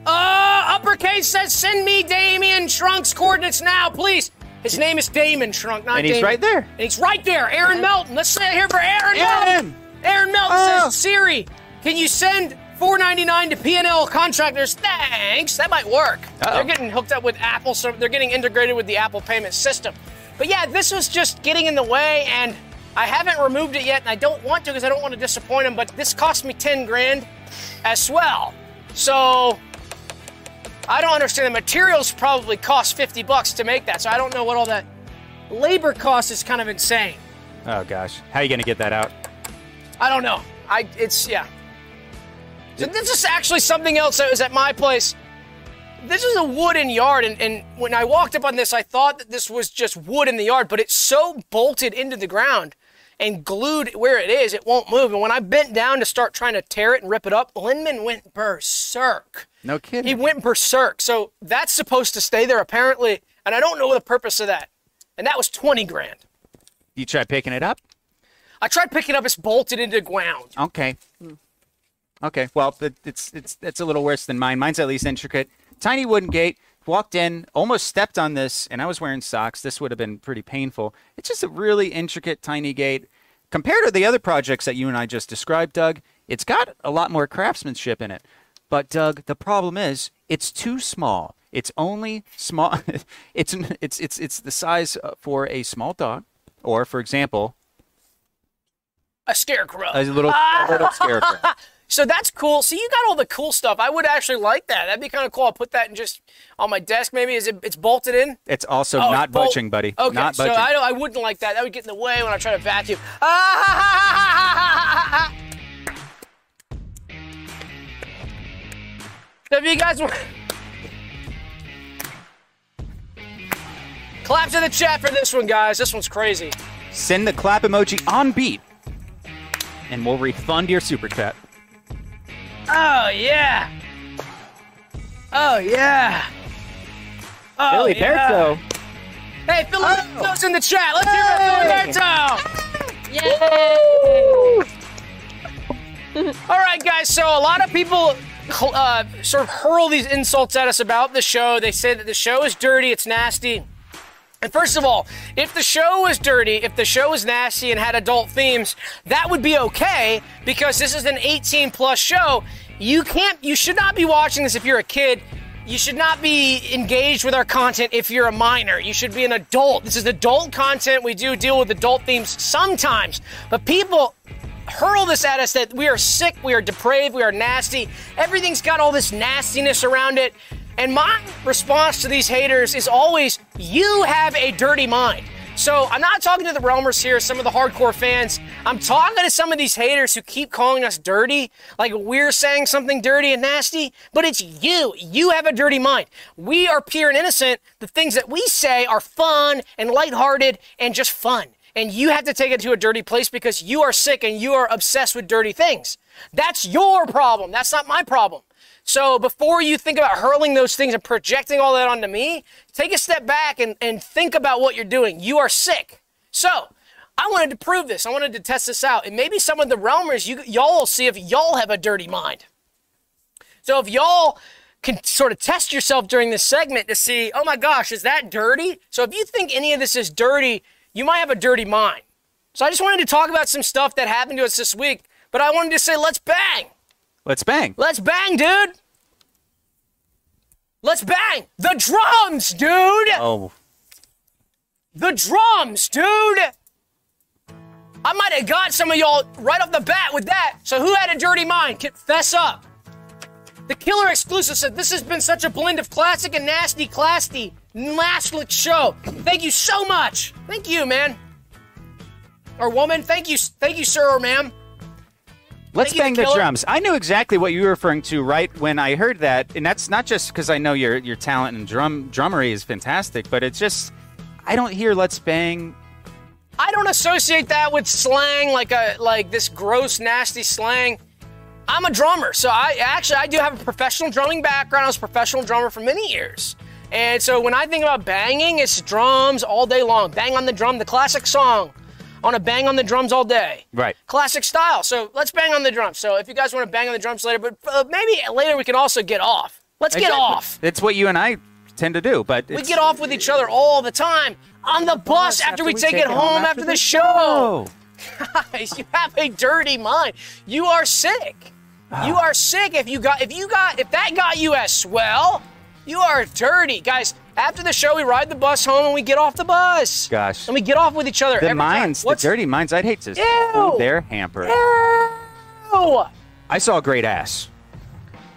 Speaker 1: Uh, uppercase says send me Damien Trunk's coordinates now, please. His name is Damon Trunk, not
Speaker 2: And he's
Speaker 1: Damon.
Speaker 2: right there.
Speaker 1: And he's right there. Aaron Melton. Let's say it here for Aaron,
Speaker 2: Aaron!
Speaker 1: Melton. Aaron Melton
Speaker 2: Oh.
Speaker 1: says, Siri, can you send 499 to P&L contractors? Thanks. That might work.
Speaker 2: Uh-oh.
Speaker 1: They're getting hooked up with Apple, so they're getting integrated with the Apple payment system. But yeah, this was just getting in the way, and I haven't removed it yet, and I don't want to because I don't want to disappoint them. But this cost me 10 grand as well. So I don't understand. The materials probably cost 50 bucks to make that, so I don't know what all that labor cost is kind of insane.
Speaker 2: Oh gosh, how are you gonna get that out?
Speaker 1: I don't know. I it's yeah. So this is actually something else that was at my place. This is a wooden yard, and, and when I walked up on this, I thought that this was just wood in the yard, but it's so bolted into the ground and glued where it is, it won't move. And when I bent down to start trying to tear it and rip it up, Lindman went berserk.
Speaker 2: No kidding.
Speaker 1: He went berserk. So that's supposed to stay there apparently, and I don't know the purpose of that. And that was 20 grand.
Speaker 2: You try picking it up?
Speaker 1: I tried picking it up, it's bolted into the ground.
Speaker 2: Okay. Hmm. Okay. Well, it's it's it's a little worse than mine. Mine's at least intricate. Tiny wooden gate. Walked in, almost stepped on this, and I was wearing socks. This would have been pretty painful. It's just a really intricate, tiny gate. Compared to the other projects that you and I just described, Doug, it's got a lot more craftsmanship in it. But Doug, the problem is it's too small. It's only small. it's it's it's it's the size uh, for a small dog, or for example,
Speaker 1: A scarecrow.
Speaker 2: a little, a little scarecrow.
Speaker 1: So that's cool. See, you got all the cool stuff. I would actually like that. That'd be kind of cool. I'll put that in just on my desk. Maybe is it? It's bolted in.
Speaker 2: It's also
Speaker 1: Oh,
Speaker 2: not
Speaker 1: bolt-
Speaker 2: budging, buddy.
Speaker 1: Okay,
Speaker 2: Not
Speaker 1: so
Speaker 2: budging.
Speaker 1: I don't. I wouldn't like that. That would get in the way when I try to vacuum. Ah! So if you guys want. Clap to the chat for this one, guys. This one's crazy.
Speaker 2: Send the clap emoji on beat, and we'll refund your super chat.
Speaker 1: Oh yeah. Oh yeah. Oh
Speaker 2: Billy
Speaker 1: yeah.
Speaker 2: Berto.
Speaker 1: Hey, Filiberto's in the chat. Let's hear it, Filiberto.
Speaker 3: Yay!
Speaker 1: All right, guys. So a lot of people uh, sort of hurl these insults at us about the show. They say that the show is dirty, it's nasty. And first of all, if the show was dirty, if the show was nasty and had adult themes, that would be okay because this is an 18 plus show. You can't, you should not be watching this if you're a kid. You should not be engaged with our content if you're a minor. You should be an adult. This is adult content. We do deal with adult themes sometimes, but people hurl this at us that we are sick, we are depraved, we are nasty. Everything's got all this nastiness around it. And my response to these haters is always, you have a dirty mind. So I'm not talking to the Realmers here, some of the hardcore fans. I'm talking to some of these haters who keep calling us dirty, like we're saying something dirty and nasty, but it's you. You have a dirty mind. We are pure and innocent. The things that we say are fun and lighthearted and just fun. And you have to take it to a dirty place because you are sick and you are obsessed with dirty things. That's your problem. That's not my problem. So before you think about hurling those things and projecting all that onto me, take a step back and, and think about what you're doing. You are sick. So I wanted to prove this. I wanted to test this out. And maybe some of the realmers, you, y'all will see if y'all have a dirty mind. So if y'all can sort of test yourself during this segment to see, oh my gosh, is that dirty? So if you think any of this is dirty, you might have a dirty mind. So I just wanted to talk about some stuff that happened to us this week, but I wanted to say, let's bang.
Speaker 2: Let's bang.
Speaker 1: Let's bang, dude. Let's bang. The drums, dude.
Speaker 2: Oh,
Speaker 1: The drums, dude. I might have got some of y'all right off the bat with that. So who had a dirty mind? Confess up. The Killer Exclusive said this has been such a blend of classic and nasty, classy, nasty show. Thank you so much. Thank you, man. Or woman, thank you, thank you, sir or ma'am.
Speaker 2: Let's bang
Speaker 1: the
Speaker 2: the drums. I knew exactly what you were referring to right when I heard that, and that's not just because I know your your talent and drum drummery is fantastic, but it's just I don't hear "Let's Bang."
Speaker 1: I don't associate that with slang like a like this gross, nasty slang. I'm a drummer, so I actually I do have a professional drumming background. I was a professional drummer for many years. And so when I think about banging, it's drums all day long. Bang on the drum, the classic song. I a bang on the drums all day.
Speaker 2: Right.
Speaker 1: Classic style. So let's bang on the drums. So if you guys want to bang on the drums later, but uh, maybe later we can also get off. Let's get off.
Speaker 2: It's what you and I tend to do, but
Speaker 1: We get off with each other all the time on the bus after, we take, it home after, the show. Guys, you have a dirty mind. You are sick. You are sick if you got if you got if that got you as swell, you are dirty. Guys, after the show we ride the bus home and we get off the bus.
Speaker 2: Gosh.
Speaker 1: And we get off with each other
Speaker 2: The
Speaker 1: time.
Speaker 2: the dirty minds. I'd hate to
Speaker 1: Ew.
Speaker 2: their hamper.
Speaker 1: Ew.
Speaker 2: I saw a great ass.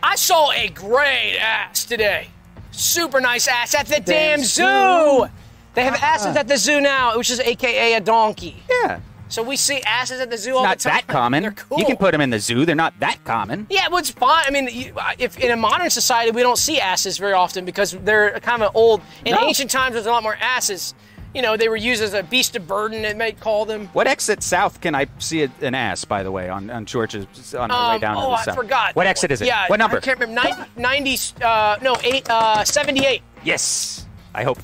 Speaker 1: I saw a great ass today. Super nice ass at the damn,
Speaker 2: Damn
Speaker 1: zoo.
Speaker 2: zoo.
Speaker 1: They have ah. asses at the zoo now, which is AKA a donkey.
Speaker 2: Yeah.
Speaker 1: So we see asses at the zoo all
Speaker 2: Not
Speaker 1: the time.
Speaker 2: Not that common.
Speaker 1: They're cool.
Speaker 2: You can put them in the zoo. They're not that common.
Speaker 1: Yeah, well, it's fine. I mean, you, if in a modern society we don't see asses very often because they're kind of old. In
Speaker 2: No.
Speaker 1: ancient times, there's a lot more asses. You know, they were used as a beast of burden. It might call them.
Speaker 2: What exit south can I see an ass, by the way, on, on George's on our way
Speaker 1: Um,
Speaker 2: down to
Speaker 1: oh,
Speaker 2: the
Speaker 1: I
Speaker 2: south?
Speaker 1: forgot.
Speaker 2: What exit is it?
Speaker 1: Yeah,
Speaker 2: What number?
Speaker 1: I can't remember. 90, 90 uh, no, eight, uh, 78.
Speaker 2: Yes. I hope.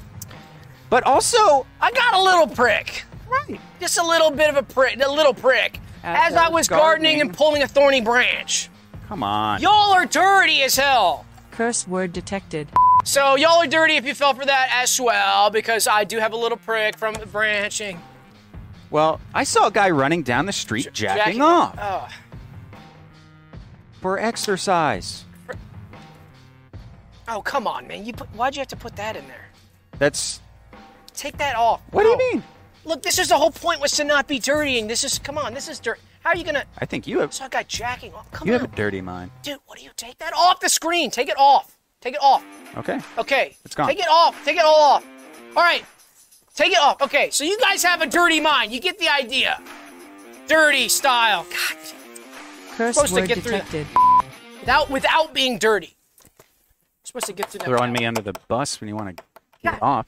Speaker 2: But also,
Speaker 1: I got a little prick.
Speaker 2: Right.
Speaker 1: Just a little bit of a prick, a little prick.
Speaker 2: As
Speaker 1: As
Speaker 2: I
Speaker 1: I
Speaker 2: was
Speaker 1: was gardening
Speaker 2: gardening.
Speaker 1: and pulling a thorny branch.
Speaker 2: Come on.
Speaker 1: Y'all are dirty as hell.
Speaker 4: Curse word detected.
Speaker 1: So y'all are dirty if you fell for that as well, because I do have a little prick from the branching.
Speaker 2: Well, I saw a guy running down the street jacking,
Speaker 1: Jacking-
Speaker 2: off
Speaker 1: Oh,
Speaker 2: for exercise.
Speaker 1: oh, come on, man! You put, why'd you have to put that in there?
Speaker 2: That's
Speaker 1: Take that off.
Speaker 2: what do you mean?
Speaker 1: Look, this is the whole point was to not be dirtying. This is come on, this is dirt. How are you gonna?
Speaker 2: I think you have
Speaker 1: So I got jacking off. Come on.
Speaker 2: you
Speaker 1: on,
Speaker 2: have a dirty mind.
Speaker 1: dude. What do you take that off the screen? Take it off. Take it off.
Speaker 2: Okay.
Speaker 1: Okay.
Speaker 2: It's gone.
Speaker 1: Take it off. Take it all off. All right. Take it off. Okay. So you guys have a dirty mind. You get the idea. Dirty style. God.
Speaker 4: Curse
Speaker 1: Supposed to
Speaker 4: word
Speaker 1: get through that.
Speaker 4: detected.
Speaker 1: Without without being dirty. supposed to get through that.
Speaker 2: Throwing me under the bus when you want to get
Speaker 1: Yeah.
Speaker 2: off.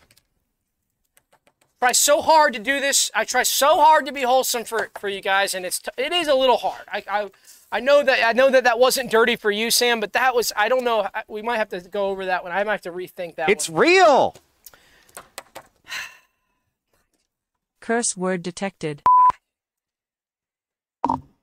Speaker 1: Try so hard to do this. I try so hard to be wholesome for, for you guys, and it's t- it is a little hard. I, I I know that I know that that wasn't dirty for you, Sam, but that was I don't know. We might have to go over that one. I might have to rethink that.
Speaker 2: It's
Speaker 1: one.
Speaker 2: real.
Speaker 4: Curse word detected.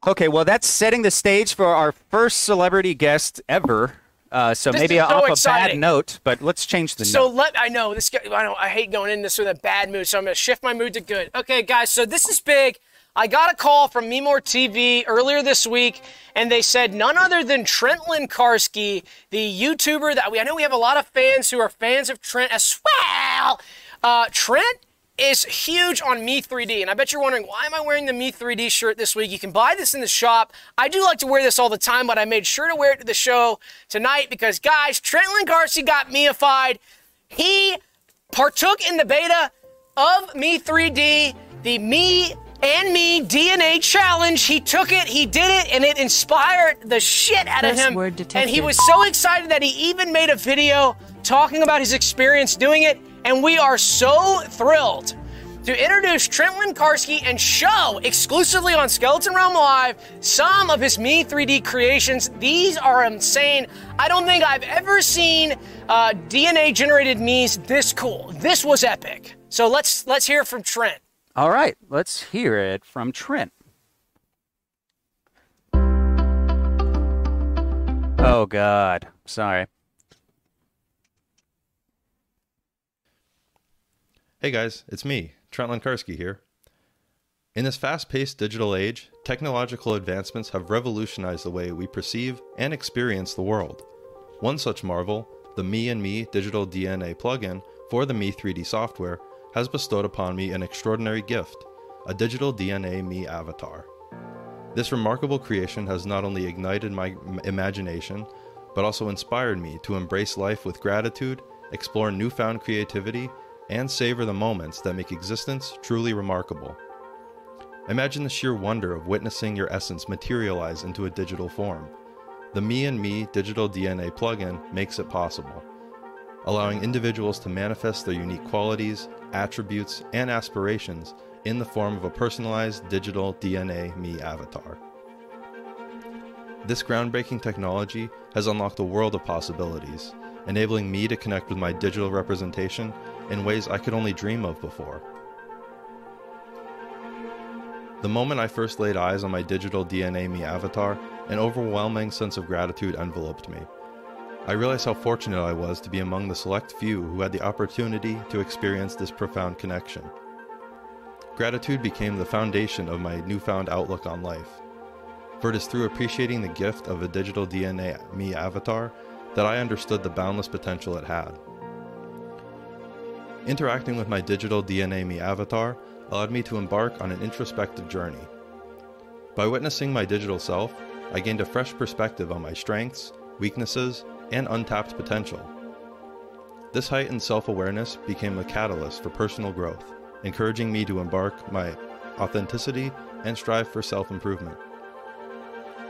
Speaker 2: Okay, well, that's setting the stage for our first celebrity guest ever. Uh, so
Speaker 1: This
Speaker 2: maybe
Speaker 1: so
Speaker 2: off a bad note, but let's change the
Speaker 1: So
Speaker 2: note.
Speaker 1: let I know this. Guy, I don't. I hate going in this with a bad mood, so I'm gonna shift my mood to good. Okay, guys. So this is big. I got a call from Memore TV earlier this week, and they said none other than Trent Lenkarski, the YouTuber that we. I know we have a lot of fans who are fans of Trent as well. Uh, Trent is huge on Me 3D. And I bet you're wondering, why am I wearing the Me 3D shirt this week? You can buy this in the shop. I do like to wear this all the time, but I made sure to wear it to the show tonight because, guys, Trent Lenkarski got meified. He partook in the beta of Me 3D, the Me and Me DNA challenge. He took it, he did it, and it inspired the shit out of
Speaker 4: First
Speaker 1: him.
Speaker 4: word
Speaker 1: And he was so excited that he even made a video talking about his experience doing it. And we are so thrilled to introduce Trent Lenkarski and show exclusively on Skeleton Realm Live some of his Me 3D creations. These are insane. I don't think I've ever seen uh, DNA generated me's this cool. This was epic. So let's let's hear from Trent.
Speaker 2: All right, let's hear it from Trent. Oh God, sorry.
Speaker 6: Hey guys, it's me, Trent Lenkarski here. In this fast paced digital age, technological advancements have revolutionized the way we perceive and experience the world. One such marvel, the Me and Me digital DNA plugin for the Me 3D software, has bestowed upon me an extraordinary gift a digital DNA Me avatar. This remarkable creation has not only ignited my imagination, but also inspired me to embrace life with gratitude, explore newfound creativity, and savor the moments that make existence truly remarkable. Imagine the sheer wonder of witnessing your essence materialize into a digital form. The Me and Me digital DNA plugin makes it possible, allowing individuals to manifest their unique qualities, attributes, and aspirations in the form of a personalized digital DNA Me avatar. This groundbreaking technology has unlocked a world of possibilities, enabling me to connect with my digital representation in ways I could only dream of before. The moment I first laid eyes on my digital DNA Me avatar, an overwhelming sense of gratitude enveloped me. I realized how fortunate I was to be among the select few who had the opportunity to experience this profound connection. Gratitude became the foundation of my newfound outlook on life. For it is through appreciating the gift of a digital DNA Me avatar that I understood the boundless potential it had. Interacting with my digital DNA Me avatar allowed me to embark on an introspective journey. By witnessing my digital self, I gained a fresh perspective on my strengths, weaknesses, and untapped potential. This heightened self awareness became a catalyst for personal growth, encouraging me to embark my authenticity and strive for self improvement.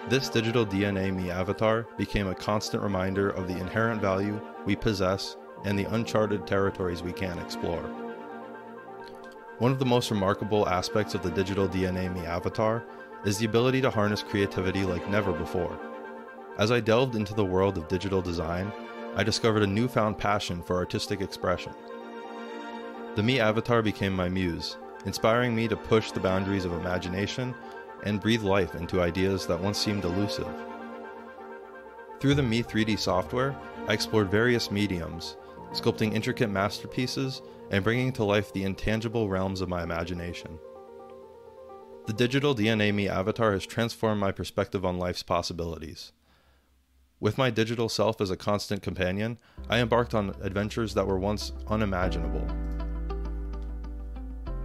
Speaker 6: This digital DNA Me avatar became a constant reminder of the inherent value we possess and the uncharted territories we can explore. One of the most remarkable aspects of the digital DNA Me avatar is the ability to harness creativity like never before. As I delved into the world of digital design, I discovered a newfound passion for artistic expression. The Me avatar became my muse, inspiring me to push the boundaries of imagination and breathe life into ideas that once seemed elusive. Through the Me 3D software, I explored various mediums, sculpting intricate masterpieces and bringing to life the intangible realms of my imagination. The digital DNA Me avatar has transformed my perspective on life's possibilities. With my digital self as a constant companion, I embarked on adventures that were once unimaginable.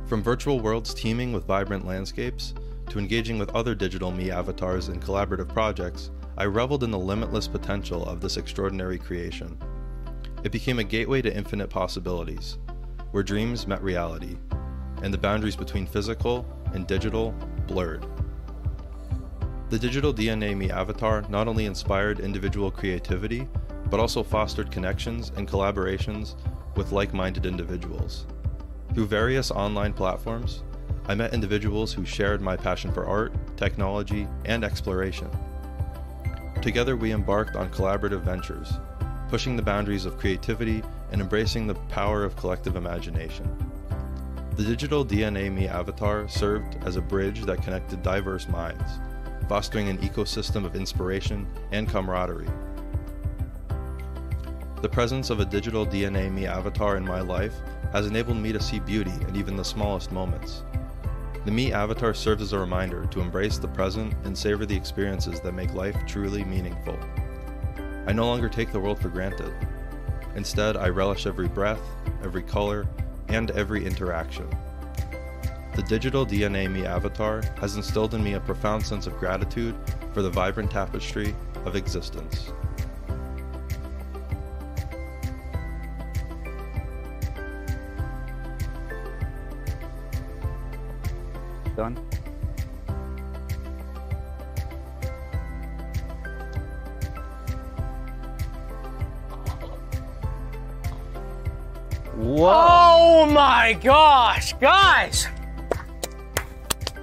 Speaker 6: From virtual worlds teeming with vibrant landscapes, to engaging with other digital me avatars in collaborative projects, I reveled in the limitless potential of this extraordinary creation. It became a gateway to infinite possibilities, where dreams met reality, and the boundaries between physical and digital blurred. The digital DNA Me avatar not only inspired individual creativity, but also fostered connections and collaborations with like minded individuals. Through various online platforms, I met individuals who shared my passion for art, technology, and exploration. Together, we embarked on collaborative ventures, pushing the boundaries of creativity and embracing the power of collective imagination. The digital DNA Me avatar served as a bridge that connected diverse minds, fostering an ecosystem of inspiration and camaraderie. The presence of a digital DNA Me avatar in my life has enabled me to see beauty in even the smallest moments. The Me avatar serves as a reminder to embrace the present and savor the experiences that make life truly meaningful. I no longer take the world for granted. Instead, I relish every breath, every color, and every interaction. The digital DNA Me avatar has instilled in me a profound sense of gratitude for the vibrant tapestry of existence.
Speaker 2: Done. Whoa!
Speaker 1: Oh my gosh, guys!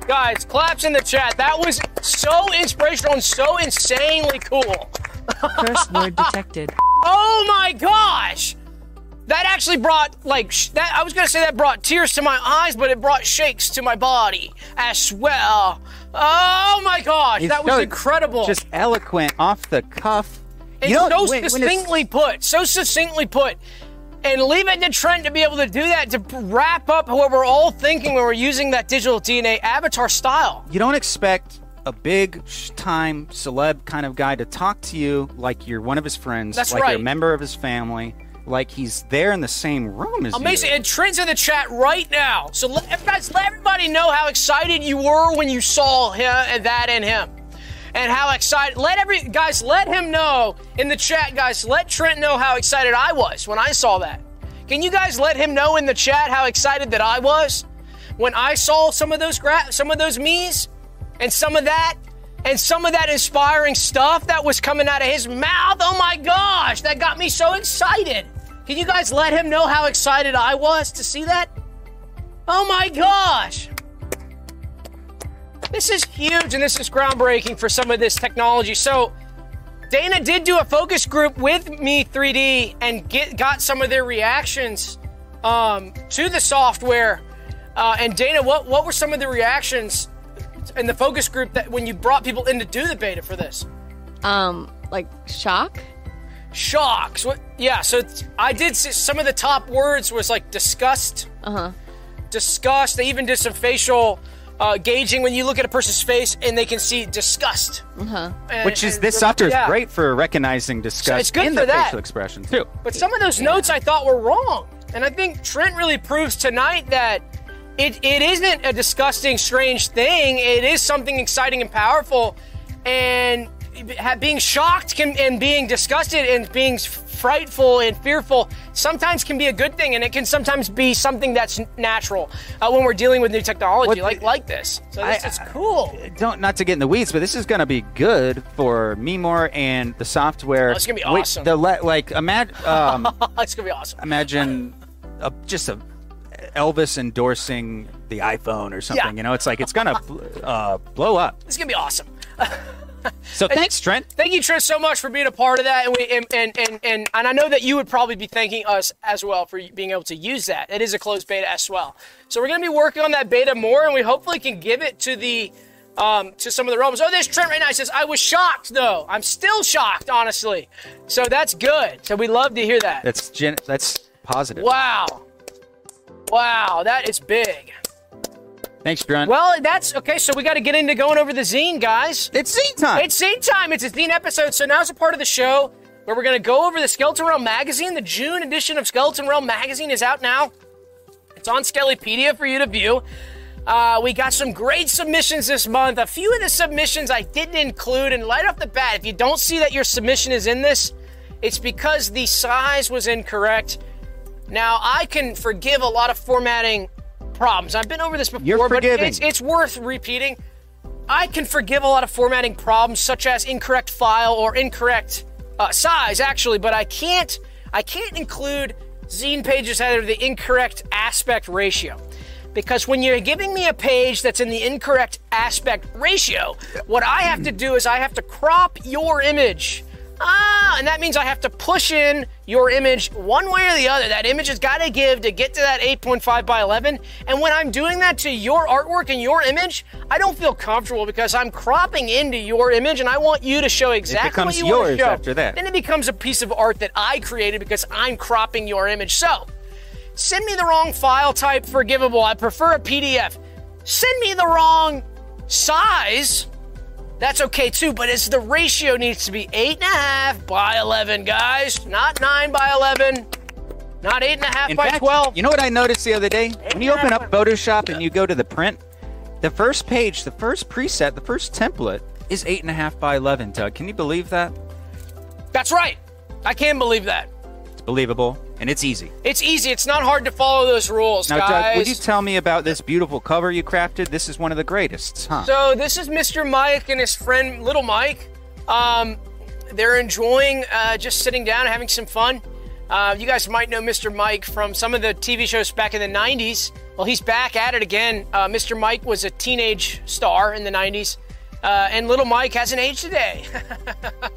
Speaker 1: Guys, claps in the chat. That was so inspirational and so insanely cool.
Speaker 4: Curse word detected.
Speaker 1: Oh my gosh! That actually brought like sh- that. I was gonna say that brought tears to my eyes, but it brought shakes to my body as well. Oh my gosh,
Speaker 2: He's
Speaker 1: that was
Speaker 2: so
Speaker 1: incredible!
Speaker 2: Just eloquent, off the cuff.
Speaker 1: and
Speaker 2: You know,
Speaker 1: so
Speaker 2: when- when it's-
Speaker 1: succinctly put, so succinctly put. And leave it to Trent to be able to do that to wrap up what we're all thinking when we're using that digital DNA avatar style.
Speaker 2: you don't expect a big time celeb kind of guy to talk to you like you're one of his friends,
Speaker 1: That's
Speaker 2: like you're a member of his family, like he's there in the same room as
Speaker 1: Amazing.
Speaker 2: you.
Speaker 1: And Trent's in the chat right now. So let, guys, let everybody know how excited you were when you saw him and that in him. And how excited let every guys let him know in the chat, guys. Let Trent know how excited I was when I saw that. Can you guys let him know in the chat how excited that I was when I saw some of those gra- some of those me's and some of that and some of that inspiring stuff that was coming out of his mouth. Oh my gosh, that got me so excited. Can you guys let him know how excited I was to see that? Oh my gosh. This is huge and this is groundbreaking for some of this technology. So, Dana did do a focus group with me 3D and get got some of their reactions um, to the software. Uh, and Dana, what what were some of the reactions in the focus group that when you brought people in to do the beta for this?
Speaker 3: Um, like shock.
Speaker 1: Shocks. What? Yeah. So I did see some of the top words was like disgust,
Speaker 3: Uh huh.
Speaker 1: disgust. They even did some facial uh, gauging when you look at a person's face and they can see disgust.
Speaker 3: Uh huh.
Speaker 1: And-
Speaker 2: Which is
Speaker 1: and-
Speaker 2: this software is
Speaker 1: yeah.
Speaker 2: great for recognizing disgust
Speaker 1: it's good
Speaker 2: in
Speaker 1: for
Speaker 2: the
Speaker 1: that.
Speaker 2: facial expression too.
Speaker 1: But some of those notes I thought were wrong. And I think Trent really proves tonight that it, it isn't a disgusting, strange thing. It is something exciting and powerful. And being shocked can, and being disgusted and being frightful and fearful sometimes can be a good thing. And it can sometimes be something that's natural uh, when we're dealing with new technology
Speaker 2: What-
Speaker 1: like, like this. So this
Speaker 2: I-
Speaker 1: is cool.
Speaker 2: Don't not to get in the weeds, but this is going to be good for Memore and the software.
Speaker 1: Oh, it's gonna be
Speaker 2: Wait,
Speaker 1: awesome.
Speaker 2: The le- like imagine um,
Speaker 1: it's going to be awesome.
Speaker 2: imagine a, just a Elvis endorsing the iPhone or something.
Speaker 1: Yeah.
Speaker 2: You know, it's like it's gonna uh, blow up.
Speaker 1: It's going to be awesome.
Speaker 2: So thanks, Trent.
Speaker 1: Thank you, Trent, so much for being a part of that, and we and and and, and, and I know that you would probably be thanking us as well for being able to use that. It is a closed beta as well, so we're going to be working on that beta more, and we hopefully can give it to the um, to some of the realms. Oh, there's Trent right now. He says, "I was shocked, though. I'm still shocked, honestly." So that's good. So we love to hear that.
Speaker 2: That's gen- that's positive.
Speaker 1: Wow, wow, that is big.
Speaker 2: Thanks, Trent.
Speaker 1: Well, that's okay. So we got to get into going over the zine, guys.
Speaker 2: it's zine time.
Speaker 1: It's scene time. It's a zine episode. So now's a part of the show where we're going to go over the Skeleton Realm magazine. The June edition of Skeleton Realm magazine is out now. It's on Skelepedia for you to view. Uh, we got some great submissions this month. A few of the submissions I didn't include, and right off the bat, if you don't see that your submission is in this, it's because the size was incorrect. Now I can forgive a lot of formatting problems. I've been over this before,
Speaker 2: You're
Speaker 1: but it's, it's worth repeating. I can forgive a lot of formatting problems, such as incorrect file or incorrect uh, size, actually, but I can't. I can't include zine pages that are the incorrect aspect ratio. Because when you're giving me a page that's in the incorrect aspect ratio, what I have to do is I have to crop your image. Ah, and that means I have to push in your image one way or the other. That image has got to give to get to that 8.5 by 11. And when I'm doing that to your artwork and your image, I don't feel comfortable because I'm cropping into your image and I want you to show exactly what you want to
Speaker 2: yours
Speaker 1: show.
Speaker 2: after that.
Speaker 1: Then it becomes a piece of art that I created because I'm cropping your image. So, send me the wrong file type, forgivable. I prefer a PDF. Send me the wrong size. That's okay too, but it's the ratio needs to be eight and a half by eleven, guys, not nine by eleven. Not eight and a half
Speaker 2: In
Speaker 1: by
Speaker 2: fact,
Speaker 1: 12.
Speaker 2: you know what I noticed the other day? When you open up Photoshop and you go to the print, the first page, the first preset, the first template is eight and a half by eleven. Doug, can you believe that?
Speaker 1: That's right. I can't believe that.
Speaker 2: Believable and it's easy.
Speaker 1: It's easy. It's not hard to follow those rules,
Speaker 2: Now,
Speaker 1: guys.
Speaker 2: Doug, would you tell me about this beautiful cover you crafted? This is one of the greatest, huh?
Speaker 1: So this is Mr. Mike and his friend Little Mike. Um, they're enjoying uh, just sitting down and having some fun. Uh, you guys might know Mr. Mike from some of the TV shows back in the 90s. Well, he's back at it again. Uh, Mr. Mike was a teenage star in the 90s, uh, and Little Mike hasn't aged today.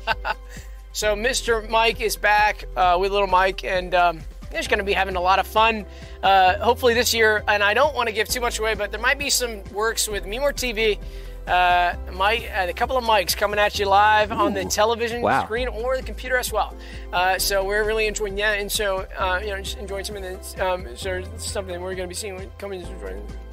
Speaker 1: so Mr. Mike is back uh, with Little Mike, and um, they're just going to be having a lot of fun. Uh, hopefully this year, and I don't want to give too much away, but there might be some works with Me More TV. Uh, Mike, a couple of mics coming at you live on the television
Speaker 2: Wow.
Speaker 1: screen or the computer as well. Uh, so we're really enjoying that, and so uh, you know, just enjoying some of the um, so something we're going to be seeing coming.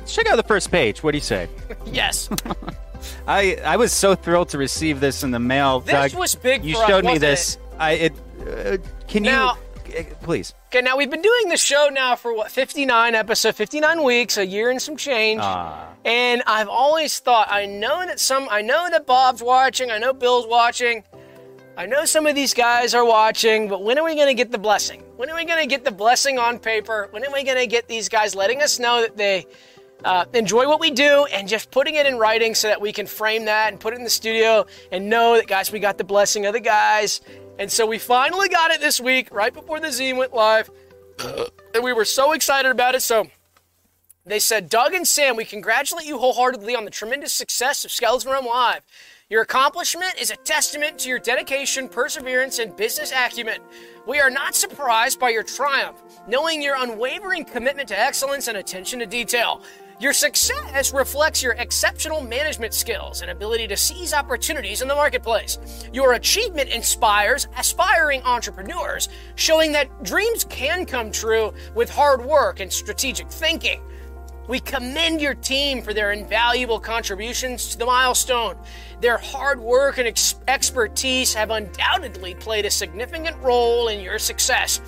Speaker 2: Check out the first page. What do you say?
Speaker 1: Yes,
Speaker 2: I I was so thrilled to receive this in the mail.
Speaker 1: This
Speaker 2: Doug.
Speaker 1: was big
Speaker 2: You
Speaker 1: for us,
Speaker 2: showed me this. I it. Uh, can
Speaker 1: Now-
Speaker 2: you uh, please?
Speaker 1: Okay, now we've been doing the show now for what 59 episodes, 59 weeks, a year and some change.
Speaker 2: Ah.
Speaker 1: And I've always thought I know that some I know that Bob's watching, I know Bill's watching. I know some of these guys are watching, but when are we going to get the blessing? When are we going to get the blessing on paper? When are we going to get these guys letting us know that they uh, enjoy what we do and just putting it in writing so that we can frame that and put it in the studio and know that, guys, we got the blessing of the guys. And so we finally got it this week, right before the zine went live. and we were so excited about it. So they said, Doug and Sam, we congratulate you wholeheartedly on the tremendous success of Skeleton Realm Live. Your accomplishment is a testament to your dedication, perseverance, and business acumen. We are not surprised by your triumph, knowing your unwavering commitment to excellence and attention to detail. Your success reflects your exceptional management skills and ability to seize opportunities in the marketplace. Your achievement inspires aspiring entrepreneurs, showing that dreams can come true with hard work and strategic thinking. We commend your team for their invaluable contributions to the milestone. Their hard work and ex- expertise have undoubtedly played a significant role in your success.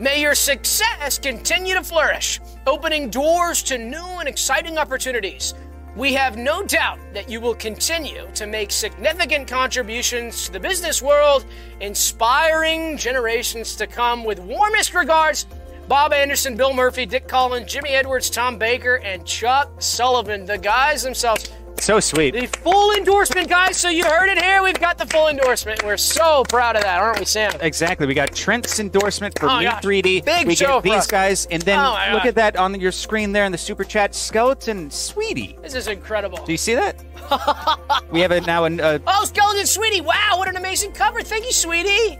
Speaker 1: May your success continue to flourish, opening doors to new and exciting opportunities. We have no doubt that you will continue to make significant contributions to the business world, inspiring generations to come. With warmest regards, Bob Anderson, Bill Murphy, Dick Collins, Jimmy Edwards, Tom Baker, and Chuck Sullivan, the guys themselves.
Speaker 2: So sweet.
Speaker 1: The full endorsement, guys. So you heard it here. We've got the full endorsement. We're so proud of that, aren't we, Sam?
Speaker 2: Exactly. We got Trent's endorsement for
Speaker 1: Oh,
Speaker 2: Me 3D.
Speaker 1: Big
Speaker 2: we
Speaker 1: show
Speaker 2: get these
Speaker 1: us.
Speaker 2: guys, and then
Speaker 1: Oh,
Speaker 2: look
Speaker 1: God.
Speaker 2: at that on your screen there in the super chat. Skeleton Sweetie.
Speaker 1: This is incredible.
Speaker 2: Do you see that? we have it now. In, uh,
Speaker 1: Oh, Skeleton Sweetie. Wow, what an amazing cover. Thank you, Sweetie.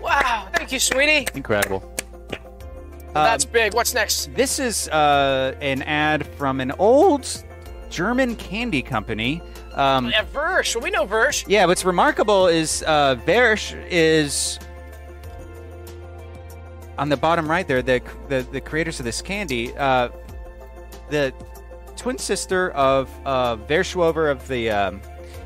Speaker 1: Wow, thank you, Sweetie.
Speaker 2: incredible.
Speaker 1: That's big. What's next?
Speaker 2: This is uh, an ad from an old German candy company. Um,
Speaker 1: Yeah, Versh. Well, we know Versh.
Speaker 2: yeah, what's remarkable is uh, Versh is on the bottom right there. The the, the creators of this candy, uh, the twin sister of uh, Verschwover of the um,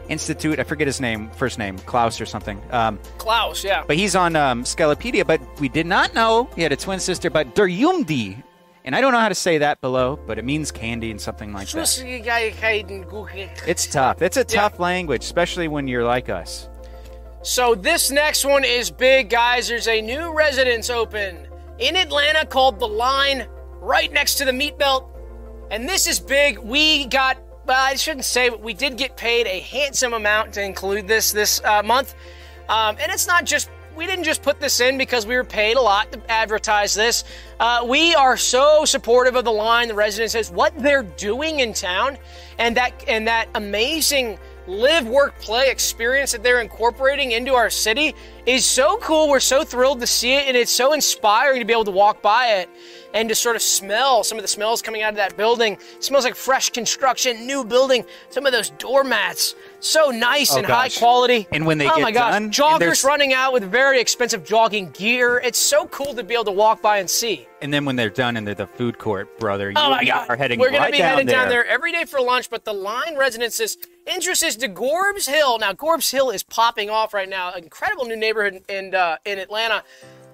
Speaker 2: Institute. I forget his name, first name, Klaus or something. Um,
Speaker 1: Klaus, yeah.
Speaker 2: but he's on um, Skelepedia. But we did not know he had a twin sister. But Der Jumdi, and I don't know how to say that below, but it means candy and something like that. It's tough. It's a tough language, especially when you're like us.
Speaker 1: So this next one is big, guys. There's a new residence open in Atlanta called The Line, right next to the Meat Belt. And this is big. We got, well, I shouldn't say, but we did get paid a handsome amount to include this this uh, month. Um, and it's not just, we didn't just put this in because we were paid a lot to advertise this. Uh, we are so supportive of The Line, the residences, what they're doing in town, and that and that amazing live, work, play experience that they're incorporating into our city is so cool. We're so thrilled to see it, and it's so inspiring to be able to walk by it and to sort of smell some of the smells coming out of that building. It smells like fresh construction, new building. Some of those doormats, so nice
Speaker 2: Oh,
Speaker 1: and
Speaker 2: gosh.
Speaker 1: high quality.
Speaker 2: And when they
Speaker 1: oh
Speaker 2: get
Speaker 1: my gosh,
Speaker 2: done,
Speaker 1: joggers running out with very expensive jogging gear. It's so cool to be able to walk by and see.
Speaker 2: And then when they're done and they're the food court, brother,
Speaker 1: Oh my God.
Speaker 2: are heading
Speaker 1: We're gonna be
Speaker 2: down
Speaker 1: headed
Speaker 2: there.
Speaker 1: down there every day for lunch, but the line residences interest is to Gorbs Hill. Now, Gorbs Hill is popping off right now. Incredible new neighborhood in uh, in Atlanta.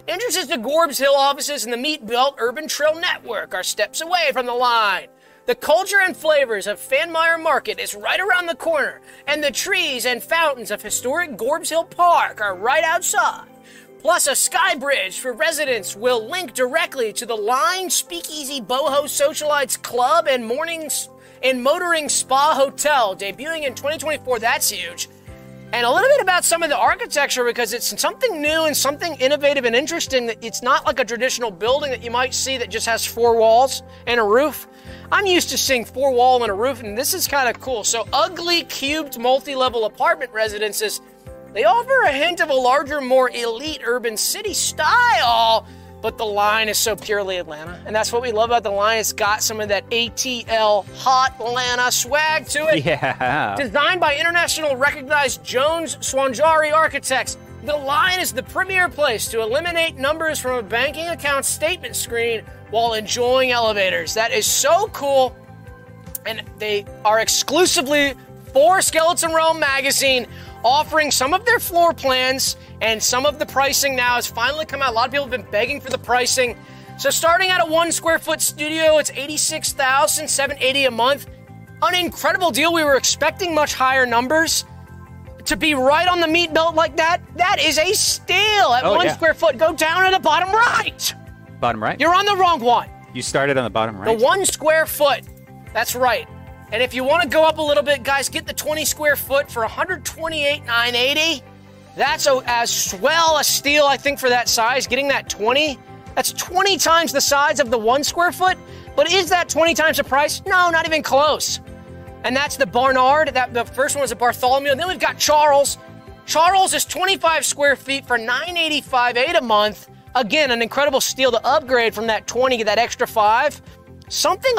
Speaker 1: Entrances to Gorbs Hill offices and the Meat Belt Urban Trail Network are steps away from the line. The culture and flavors of Fanmeyer Market is right around the corner, and the trees and fountains of historic Gorbs Hill Park are right outside. Plus, a sky bridge for residents will link directly to the Line Speakeasy Boho Socialites Club and Mornings and Motoring Spa Hotel, debuting in 2024. That's huge. And a little bit about some of the architecture because it's something new and something innovative and interesting. It's not like a traditional building that you might see that just has four walls and a roof. I'm used to seeing four wall and a roof, and this is kind of cool. So, ugly cubed multi-level apartment residences they offer a hint of a larger, more elite urban city style, but the line is so purely Atlanta. And that's what we love about the line. It's got some of that ATL hot Atlanta swag to it.
Speaker 2: Yeah.
Speaker 1: Designed by international recognized Jones Swanjari architects, the line is the premier place to eliminate numbers from a banking account statement screen while enjoying elevators. That is so cool. And they are exclusively for Skeleton Realm magazine offering some of their floor plans and some of the pricing now has finally come out. A lot of people have been begging for the pricing. So starting at a one square foot studio, it's 86,780 a month. An incredible deal. We were expecting much higher numbers. To be right on the meat belt like that, that is a steal at
Speaker 2: Oh,
Speaker 1: one
Speaker 2: yeah.
Speaker 1: square foot. Go down to the bottom right.
Speaker 2: Bottom right.
Speaker 1: You're on the wrong one.
Speaker 2: you started on the bottom right.
Speaker 1: The one square foot. That's right. And if you want to go up a little bit, guys, get the 20 square foot for 128,980. That's a, as well a steal, I think, for that size. Getting that 20, that's 20 times the size of the one square foot. But is that 20 times the price? No, not even close. And that's the Barnard. That the first one was a Bartholomew. And then we've got Charles. Charles is 25 square feet for 985 a month. Again, an incredible steal to upgrade from that 20 to that extra five. Something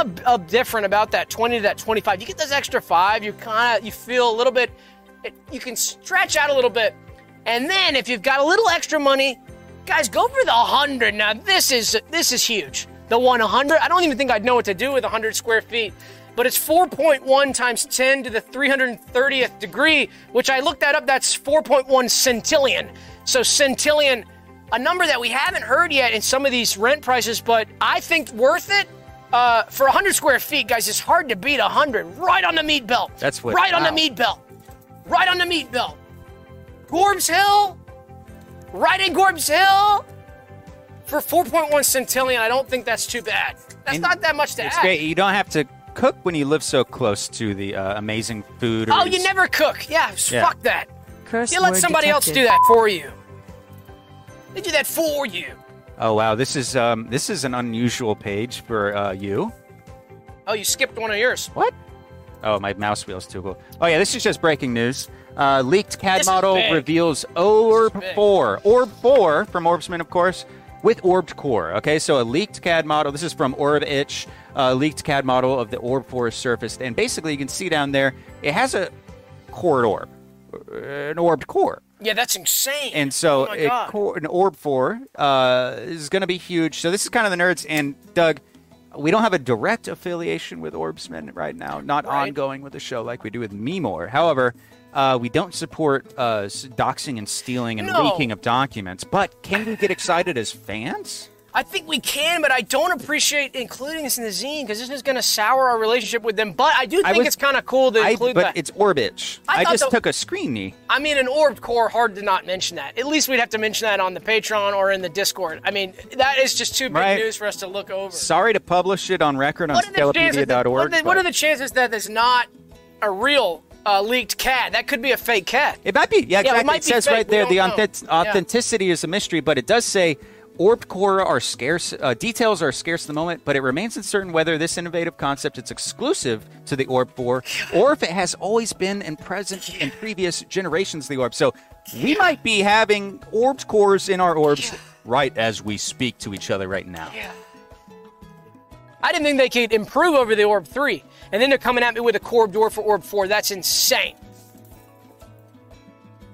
Speaker 1: different about that 20 to that 25. You get this extra five, you kind of you feel a little bit. It, you can stretch out a little bit, and then if you've got a little extra money, guys, go for the 100. Now this is this is huge. The 100. I don't even think I'd know what to do with 100 square feet. But it's 4.1 times 10 to the 330th degree, which I looked that up. That's 4.1 centillion. So centillion, a number that we haven't heard yet in some of these rent prices, but I think worth it. Uh, for 100 square feet, guys, it's hard to beat 100. Right on the meat belt.
Speaker 2: That's what-
Speaker 1: Right on the meat belt. Right on the meat belt. Gorbs Hill. Right in Gorbs Hill. For 4.1 centillion, I don't think that's too bad. That's
Speaker 2: And
Speaker 1: not that much to
Speaker 2: It's
Speaker 1: add.
Speaker 2: great. You don't have to cook when you live so close to the uh, amazing food.
Speaker 1: Oh, you never cook. Yeah,
Speaker 2: Yeah.
Speaker 1: fuck that.
Speaker 4: Curse
Speaker 1: You let
Speaker 4: word
Speaker 1: somebody else do that for you. They do that for you.
Speaker 2: Oh wow, this is um, this is an unusual page for uh, you.
Speaker 1: Oh, you skipped one of yours.
Speaker 2: What? Oh, my mouse wheel's too cool. Oh yeah, this is just breaking news. Uh, leaked CAD
Speaker 1: This
Speaker 2: model reveals Orb
Speaker 1: This
Speaker 2: 4. Orb 4 from Orbsman, of course, with orbed core. Okay, so a leaked CAD model. This is from Orb Itch. Uh, leaked CAD model of the Orb 4 is surfaced, and basically you can see down there it has a cored orb, uh, an orbed core.
Speaker 1: Yeah, that's insane.
Speaker 2: And so
Speaker 1: oh my
Speaker 2: a
Speaker 1: God.
Speaker 2: core, an Orb 4 uh, is going to be huge. So this is kind of the nerds. And Doug, we don't have a direct affiliation with Orbsman right now, not
Speaker 1: Right.
Speaker 2: ongoing with the show like we do with Memore. However, uh, we don't support uh, doxing and stealing and
Speaker 1: No.
Speaker 2: leaking of documents. But can we get excited as fans?
Speaker 1: I think we can, but I don't appreciate including this in the zine because this is going to sour our relationship with them. But I do
Speaker 2: I
Speaker 1: think
Speaker 2: was-
Speaker 1: it's kind of cool to
Speaker 2: I,
Speaker 1: include
Speaker 2: but
Speaker 1: that.
Speaker 2: it's Orbitch.
Speaker 1: I
Speaker 2: I, just
Speaker 1: the-
Speaker 2: took a screeny.
Speaker 1: I mean, an Orb core, hard to not mention that. At least we'd have to mention that on the Patreon or in the Discord. I mean, that is just too big
Speaker 2: Right.
Speaker 1: news for us to look over.
Speaker 2: Sorry to publish it on record on
Speaker 1: what, are the chances that,
Speaker 2: Skelepedia.org.
Speaker 1: what, are the, what are the chances that there's not a real uh, leaked cat? That could be a fake cat.
Speaker 2: It might be. Yeah,
Speaker 1: it
Speaker 2: exactly.
Speaker 1: might
Speaker 2: it
Speaker 1: be
Speaker 2: says
Speaker 1: fake,
Speaker 2: right there the
Speaker 1: know.
Speaker 2: authentic-
Speaker 1: Yeah.
Speaker 2: authenticity is a mystery, but it does say orbed core are scarce. Uh, details are scarce at the moment, but it remains uncertain whether this innovative concept is exclusive to the Orb 4 or if it has always been and present in previous generations of the Orb. So we might be having orbed cores in our orbs right as we speak to each other right now.
Speaker 1: I didn't think they could improve over the Orb 3. And then they're coming at me with a core door for Orb 4. That's insane.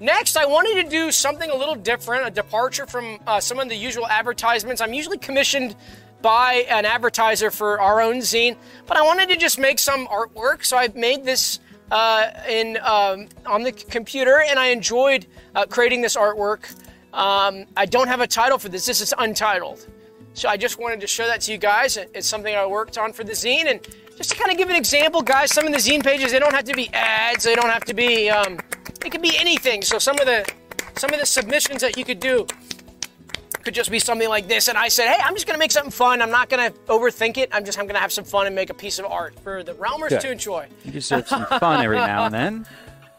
Speaker 1: Next, I wanted to do something a little different, a departure from uh, some of the usual advertisements. I'm usually commissioned by an advertiser for our own zine, but I wanted to just make some artwork. So I've made this uh, in um, on the computer, and I enjoyed uh, creating this artwork. Um, I don't have a title for this. This is untitled. So I just wanted to show that to you guys. It's something I worked on for the zine, and just to kind of give an example, guys. Some of the zine pages they don't have to be ads. They don't have to be. Um, it could be anything. So some of the some of the submissions that you could do could just be something like this. And I said, hey, I'm just gonna make something fun. I'm not gonna overthink it. I'm just I'm gonna have some fun and make a piece of art for the Realmers
Speaker 2: Good.
Speaker 1: to enjoy.
Speaker 2: You deserve some fun every now and then.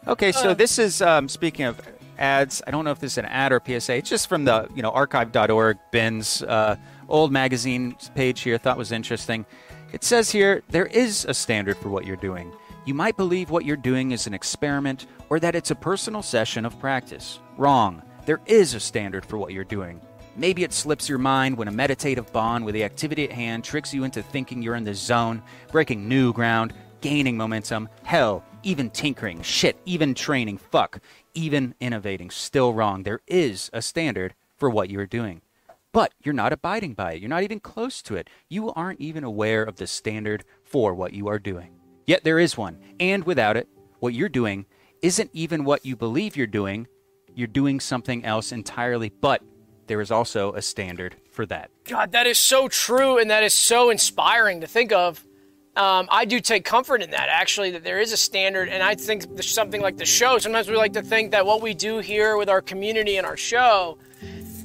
Speaker 2: Okay, so this is um, speaking of ads. I don't know if this is an ad or PSA. It's just from the you know archive.org Ben's uh, old magazine page here. Thought was interesting. It says here there is a standard for what you're doing. You might believe what you're doing is an experiment or that it's a personal session of practice. Wrong. There is a standard for what you're doing. Maybe it slips your mind when a meditative bond with the activity at hand tricks you into thinking you're in the zone, breaking new ground, gaining momentum. Hell, even tinkering, shit, even training, fuck, even innovating. Still wrong. There is a standard for what you're doing. But you're not abiding by it. You're not even close to it. You aren't even aware of the standard for what you are doing. Yet there is one. And without it, what you're doing isn't even what you believe you're doing. You're doing something else entirely. But there is also a standard for that.
Speaker 1: God, that is so true, and that is so inspiring to think of. Um, I do take comfort in that, actually, that there is a standard, and I think there's something like the show. Sometimes we like to think that what we do here with our community and our show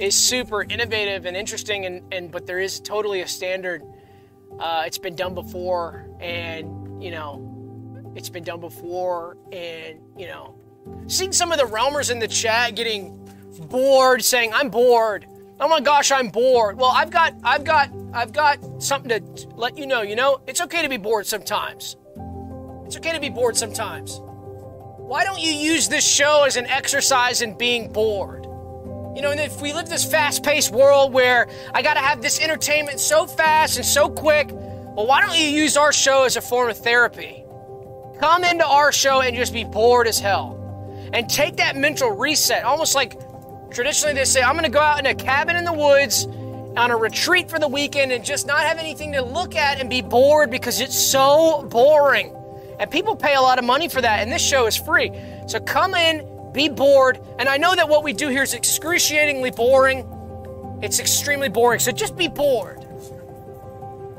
Speaker 1: is super innovative and interesting, and, and but there is totally a standard. Uh, it's been done before, and you know, it's been done before, and you know, seeing some of the realmers in the chat getting bored, saying, "I'm bored." Oh my gosh, I'm bored. Well, I've got, I've got, I've got something to let you know. You know, it's okay to be bored sometimes. It's okay to be bored sometimes. Why don't you use this show as an exercise in being bored? You know, and if we live this fast paced world where I gotta have this entertainment so fast and so quick, well, why don't you use our show as a form of therapy? Come into our show and just be bored as hell. And take that mental reset, almost like traditionally they say, I'm gonna go out in a cabin in the woods on a retreat for the weekend and just not have anything to look at and be bored because it's so boring. And people pay a lot of money for that, and this show is free. So come in, be bored. And I know that what we do here is excruciatingly boring. It's extremely boring, so just be bored.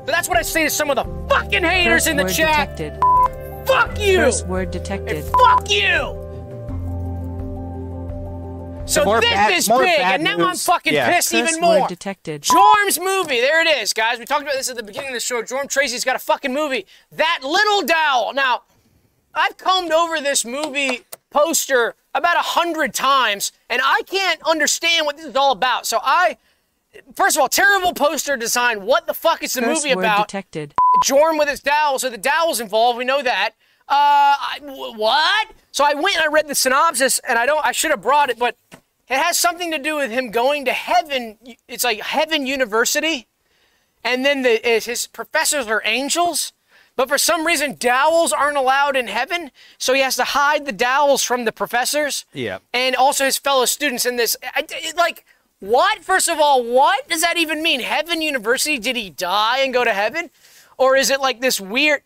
Speaker 1: But that's what I say to some of the fucking haters
Speaker 4: Curse
Speaker 1: in the
Speaker 4: word
Speaker 1: chat.
Speaker 4: detected.
Speaker 1: Fuck you!
Speaker 4: Curse word
Speaker 1: And
Speaker 4: detected.
Speaker 1: fuck you! So
Speaker 2: more
Speaker 1: this
Speaker 2: bad-
Speaker 1: is big, and now I'm fucking
Speaker 2: Yeah.
Speaker 1: pissed
Speaker 4: Curse
Speaker 1: even
Speaker 4: word
Speaker 1: more.
Speaker 4: detected.
Speaker 1: Jorm's movie. There it is, guys. We talked about this at the beginning of the show. Jorm Tracy's got a fucking movie. That little dowel. Now, I've combed over this movie poster about a hundred times, and I can't understand what this is all about. So I, first of all, terrible poster design. What the fuck is the movie
Speaker 4: word
Speaker 1: about?
Speaker 4: detected.
Speaker 1: Jorm with his dowels. So the dowels involved. We know that. Uh, I, wh- what? So I went and I read the synopsis, and I don't. I should have brought it, but it has something to do with him going to heaven. It's like heaven university, and then the his professors are angels. But for some reason, dowels aren't allowed in heaven, so he has to hide the dowels from the professors.
Speaker 2: Yeah.
Speaker 1: And also his fellow students in this. I, it, like, what? First of all, what does that even mean? Heaven University? Did he die and go to heaven? Or is it like this weird.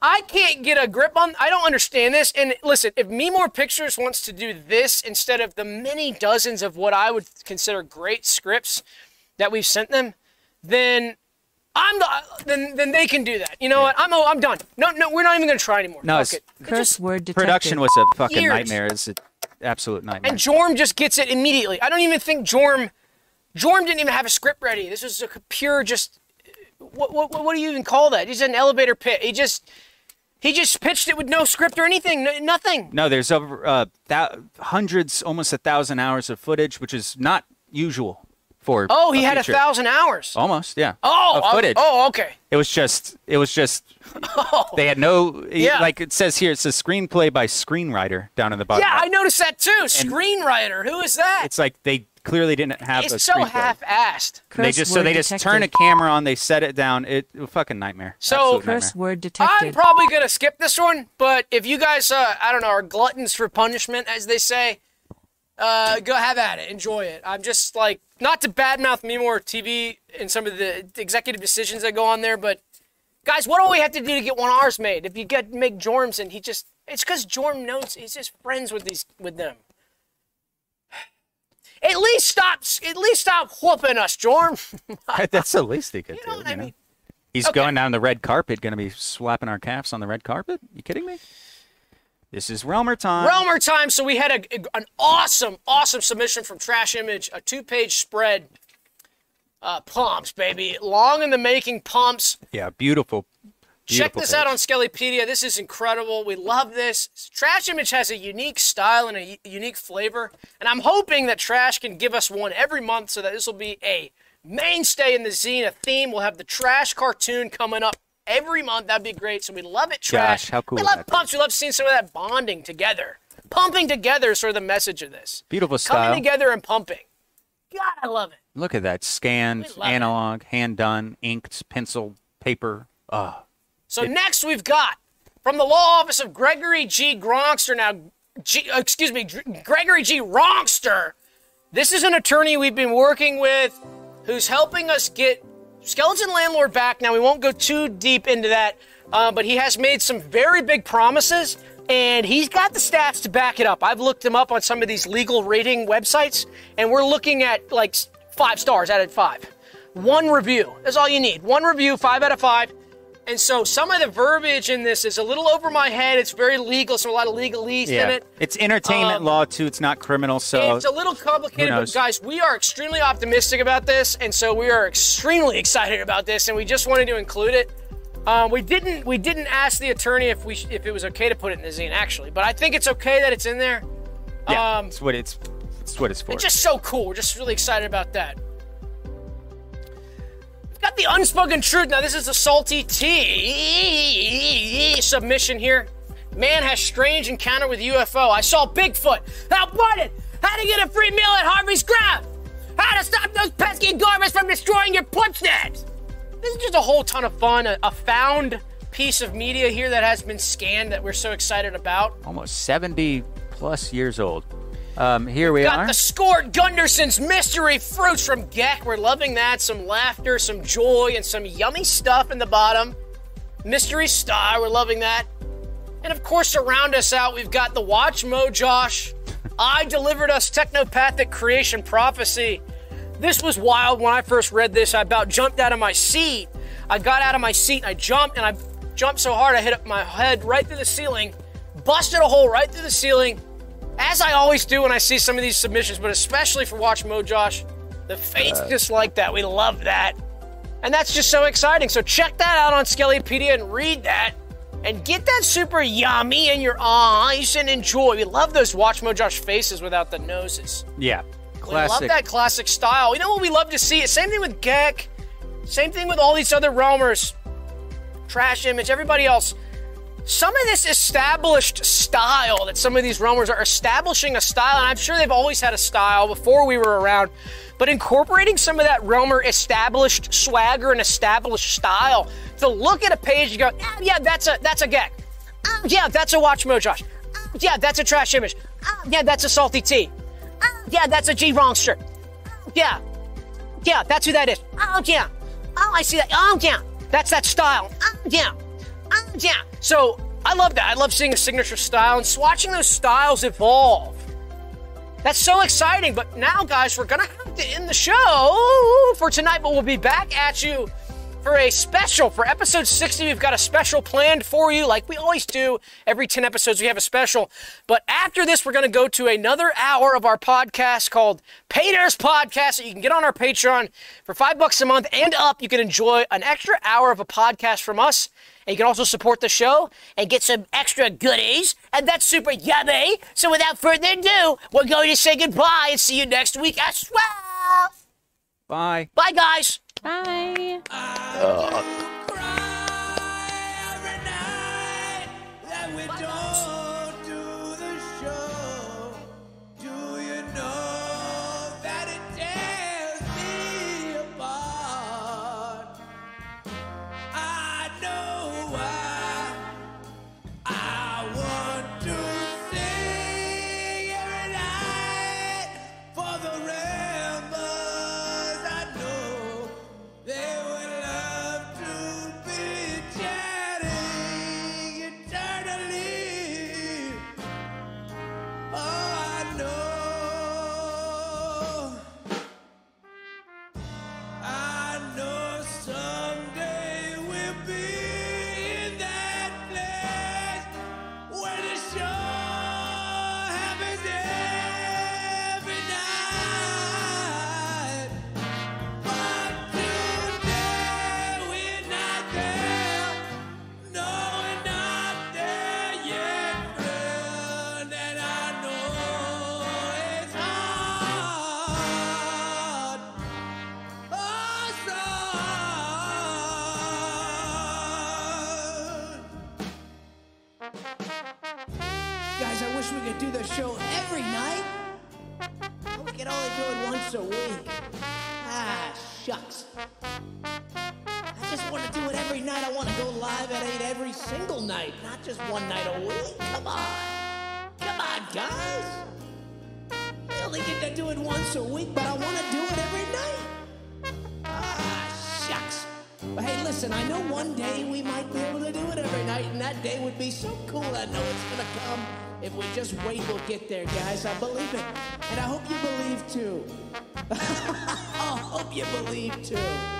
Speaker 1: I can't get a grip on. I don't understand this. And listen, if Me More Pictures wants to do this instead of the many dozens of what I would consider great scripts that we've sent them, then I'm the, then then they can do that. You know what? I'm I'm done. No no, we're not even gonna try anymore.
Speaker 2: No,
Speaker 1: Fuck
Speaker 2: it's-
Speaker 1: it. It
Speaker 4: Curse word detected.
Speaker 2: Production was a fucking
Speaker 1: Years.
Speaker 2: nightmare. It's an absolute nightmare.
Speaker 1: And Jorm just gets it immediately. I don't even think Jorm, Jorm didn't even have a script ready. This was a pure just, what, what, what do you even call that? He's an elevator pit. He just, he just pitched it with no script or anything, no, nothing.
Speaker 2: No, there's over uh, thou- hundreds, almost a thousand hours of footage, which is not usual for.
Speaker 1: Oh, he had a thousand hours.
Speaker 2: Almost, yeah.
Speaker 1: Oh,
Speaker 2: of
Speaker 1: oh,
Speaker 2: footage.
Speaker 1: oh, okay.
Speaker 2: It was just. It was just. They had no.
Speaker 1: Yeah.
Speaker 2: Like it says here, it's a screenplay by screenwriter down in the bottom.
Speaker 1: Yeah, I noticed that too. Screenwriter. Who is that?
Speaker 2: It's like they clearly didn't have a
Speaker 1: It's so
Speaker 2: screenplay.
Speaker 1: half-assed.
Speaker 2: They
Speaker 4: Curse
Speaker 2: just so
Speaker 4: word
Speaker 2: they just turn a camera on, they set it down. It, a fucking nightmare.
Speaker 1: So-
Speaker 2: Absolute nightmare.
Speaker 4: Curse word
Speaker 1: I'm probably gonna skip this one, but if you guys, uh, I don't know, are gluttons for punishment, as they say, uh, go have at it, enjoy it. I'm just like not to badmouth me more TV and some of the executive decisions that go on there, but guys, what do we have to do to get one of ours made? If you get make Jorms and he just, it's because Jorm knows he's just friends with these with them. At least stop. At least stop whooping us, Jorm.
Speaker 2: That's the least he could
Speaker 1: You know
Speaker 2: do.
Speaker 1: I
Speaker 2: you know?
Speaker 1: mean?
Speaker 2: He's
Speaker 1: Okay.
Speaker 2: going down the red carpet, going to be slapping our calves on the red carpet. You kidding me? This is Realmer time.
Speaker 1: Realmer time. So we had a, an awesome, awesome submission from Trash Image, a two-page spread. Uh, pumps, baby, long in the making pumps.
Speaker 2: Yeah, beautiful.
Speaker 1: Check
Speaker 2: beautiful
Speaker 1: this out on Skelepedia. This is incredible. We love this. Trash Image has a unique style and a unique flavor, and I'm hoping that Trash can give us one every month so that this will be a mainstay in the zine, a theme. We'll have the Trash cartoon coming up every month. That'd be great. So we love it, Trash.
Speaker 2: Gosh, how cool
Speaker 1: We love
Speaker 2: that be?
Speaker 1: pumps. We love seeing some of that bonding together. Pumping together is sort of the message of this.
Speaker 2: Beautiful style.
Speaker 1: Coming together and pumping. God, I love it.
Speaker 2: Look at that. Scanned,
Speaker 1: love it.
Speaker 2: analog, hand done, inked, pencil, paper. Oh,
Speaker 1: So next we've got from the law office of Gregory G. Gronkster. Now, G, uh, excuse me, Gr- Gregory G. Ronkster. This is an attorney we've been working with, who's helping us get Skeleton Landlord back. Now we won't go too deep into that, uh, but he has made some very big promises, and he's got the stats to back it up. I've looked him up on some of these legal rating websites, and we're looking at like five stars out of five. One review. That's all you need. One review, five out of five. And so some of the verbiage in this is a little over my head. It's very legal, so a lot of legalese in
Speaker 2: yeah.
Speaker 1: it.
Speaker 2: It's entertainment
Speaker 1: Um,
Speaker 2: law too. It's not criminal. So
Speaker 1: It's a little complicated, but guys, we are extremely optimistic about this, and so we are extremely excited about this, and we just wanted to include it. Um, we didn't we didn't ask the attorney if we if it was okay to put it in the zine actually, but I think it's okay that it's in there.
Speaker 2: yeah,
Speaker 1: um,
Speaker 2: it's what it's. It's what it's for.
Speaker 1: It's just so cool. We're just really excited about that. The unspoken truth. Now, this is a salty tea submission here. Man has strange encounter with UFO. I saw Bigfoot. How Outbutted. How to get a free meal at Harvey's Grab. How to stop those pesky garbage from destroying your nets. This is just a whole ton of fun. A, a found piece of media here that has been scanned that we're so excited about.
Speaker 2: almost 70 plus years old. Um, here we
Speaker 1: Got
Speaker 2: are.
Speaker 1: the scored Gunderson's mystery fruits from Geck. We're loving that. Some laughter, some joy, and some yummy stuff in the bottom. Mystery Star, we're loving that. And of course, to round us out, we've got the Watch Mo Josh. I delivered us technopathic creation prophecy. This was wild when I first read this. I about jumped out of my seat. I got out of my seat and I jumped, and I jumped so hard I hit up my head right through the ceiling, busted a hole right through the ceiling. As I always do when I see some of these submissions, but especially for Watch Mo Josh, the fate's uh. just like that. We love that. And that's just so exciting. So check that out on Skelepedia and read that. And get that super yummy in your eyes and enjoy. We love those Watch Mo Josh faces without the noses.
Speaker 2: yeah,
Speaker 1: We love that classic style. You know what we love to see? Same thing with Geck. Same thing with all these other Realmers. Trash Image, everybody else. Some of this established style that some of these Realmers are establishing a style, and I'm sure they've always had a style before we were around, but incorporating some of that Realmer established swagger and established style to look at a page and go, "Ah, yeah, that's a that's a Geck. Ah, yeah, that's a Watch Mo Josh. Ah, yeah, that's a Trash Image. Ah, yeah, that's a Salty T. Ah, yeah, that's a G Wrongster. Yeah. Yeah, that's who that is. Oh, yeah. Oh, I see that. Oh, yeah. That's that style. Oh, yeah. Yeah. So I love that. I love seeing a signature style and watching those styles evolve. That's so exciting. But now, guys, we're to have to end the show for tonight, but we'll be back at you for a special. For episode 60, we've got a special planned for you, like we always do. Every 10 episodes, we have a special. But after this, we're going to go to another hour of our podcast called Paydares Podcast that you can get on our Patreon for five bucks a month and up. You can enjoy an extra hour of a podcast from us. And you can also support the show and get some extra goodies. And that's super yummy. So without further ado, we're going to say goodbye and see you next week as well.
Speaker 2: Bye.
Speaker 1: Bye, guys.
Speaker 3: Bye.
Speaker 7: They get there, guys. I believe it. And I hope you believe too. I hope you believe too.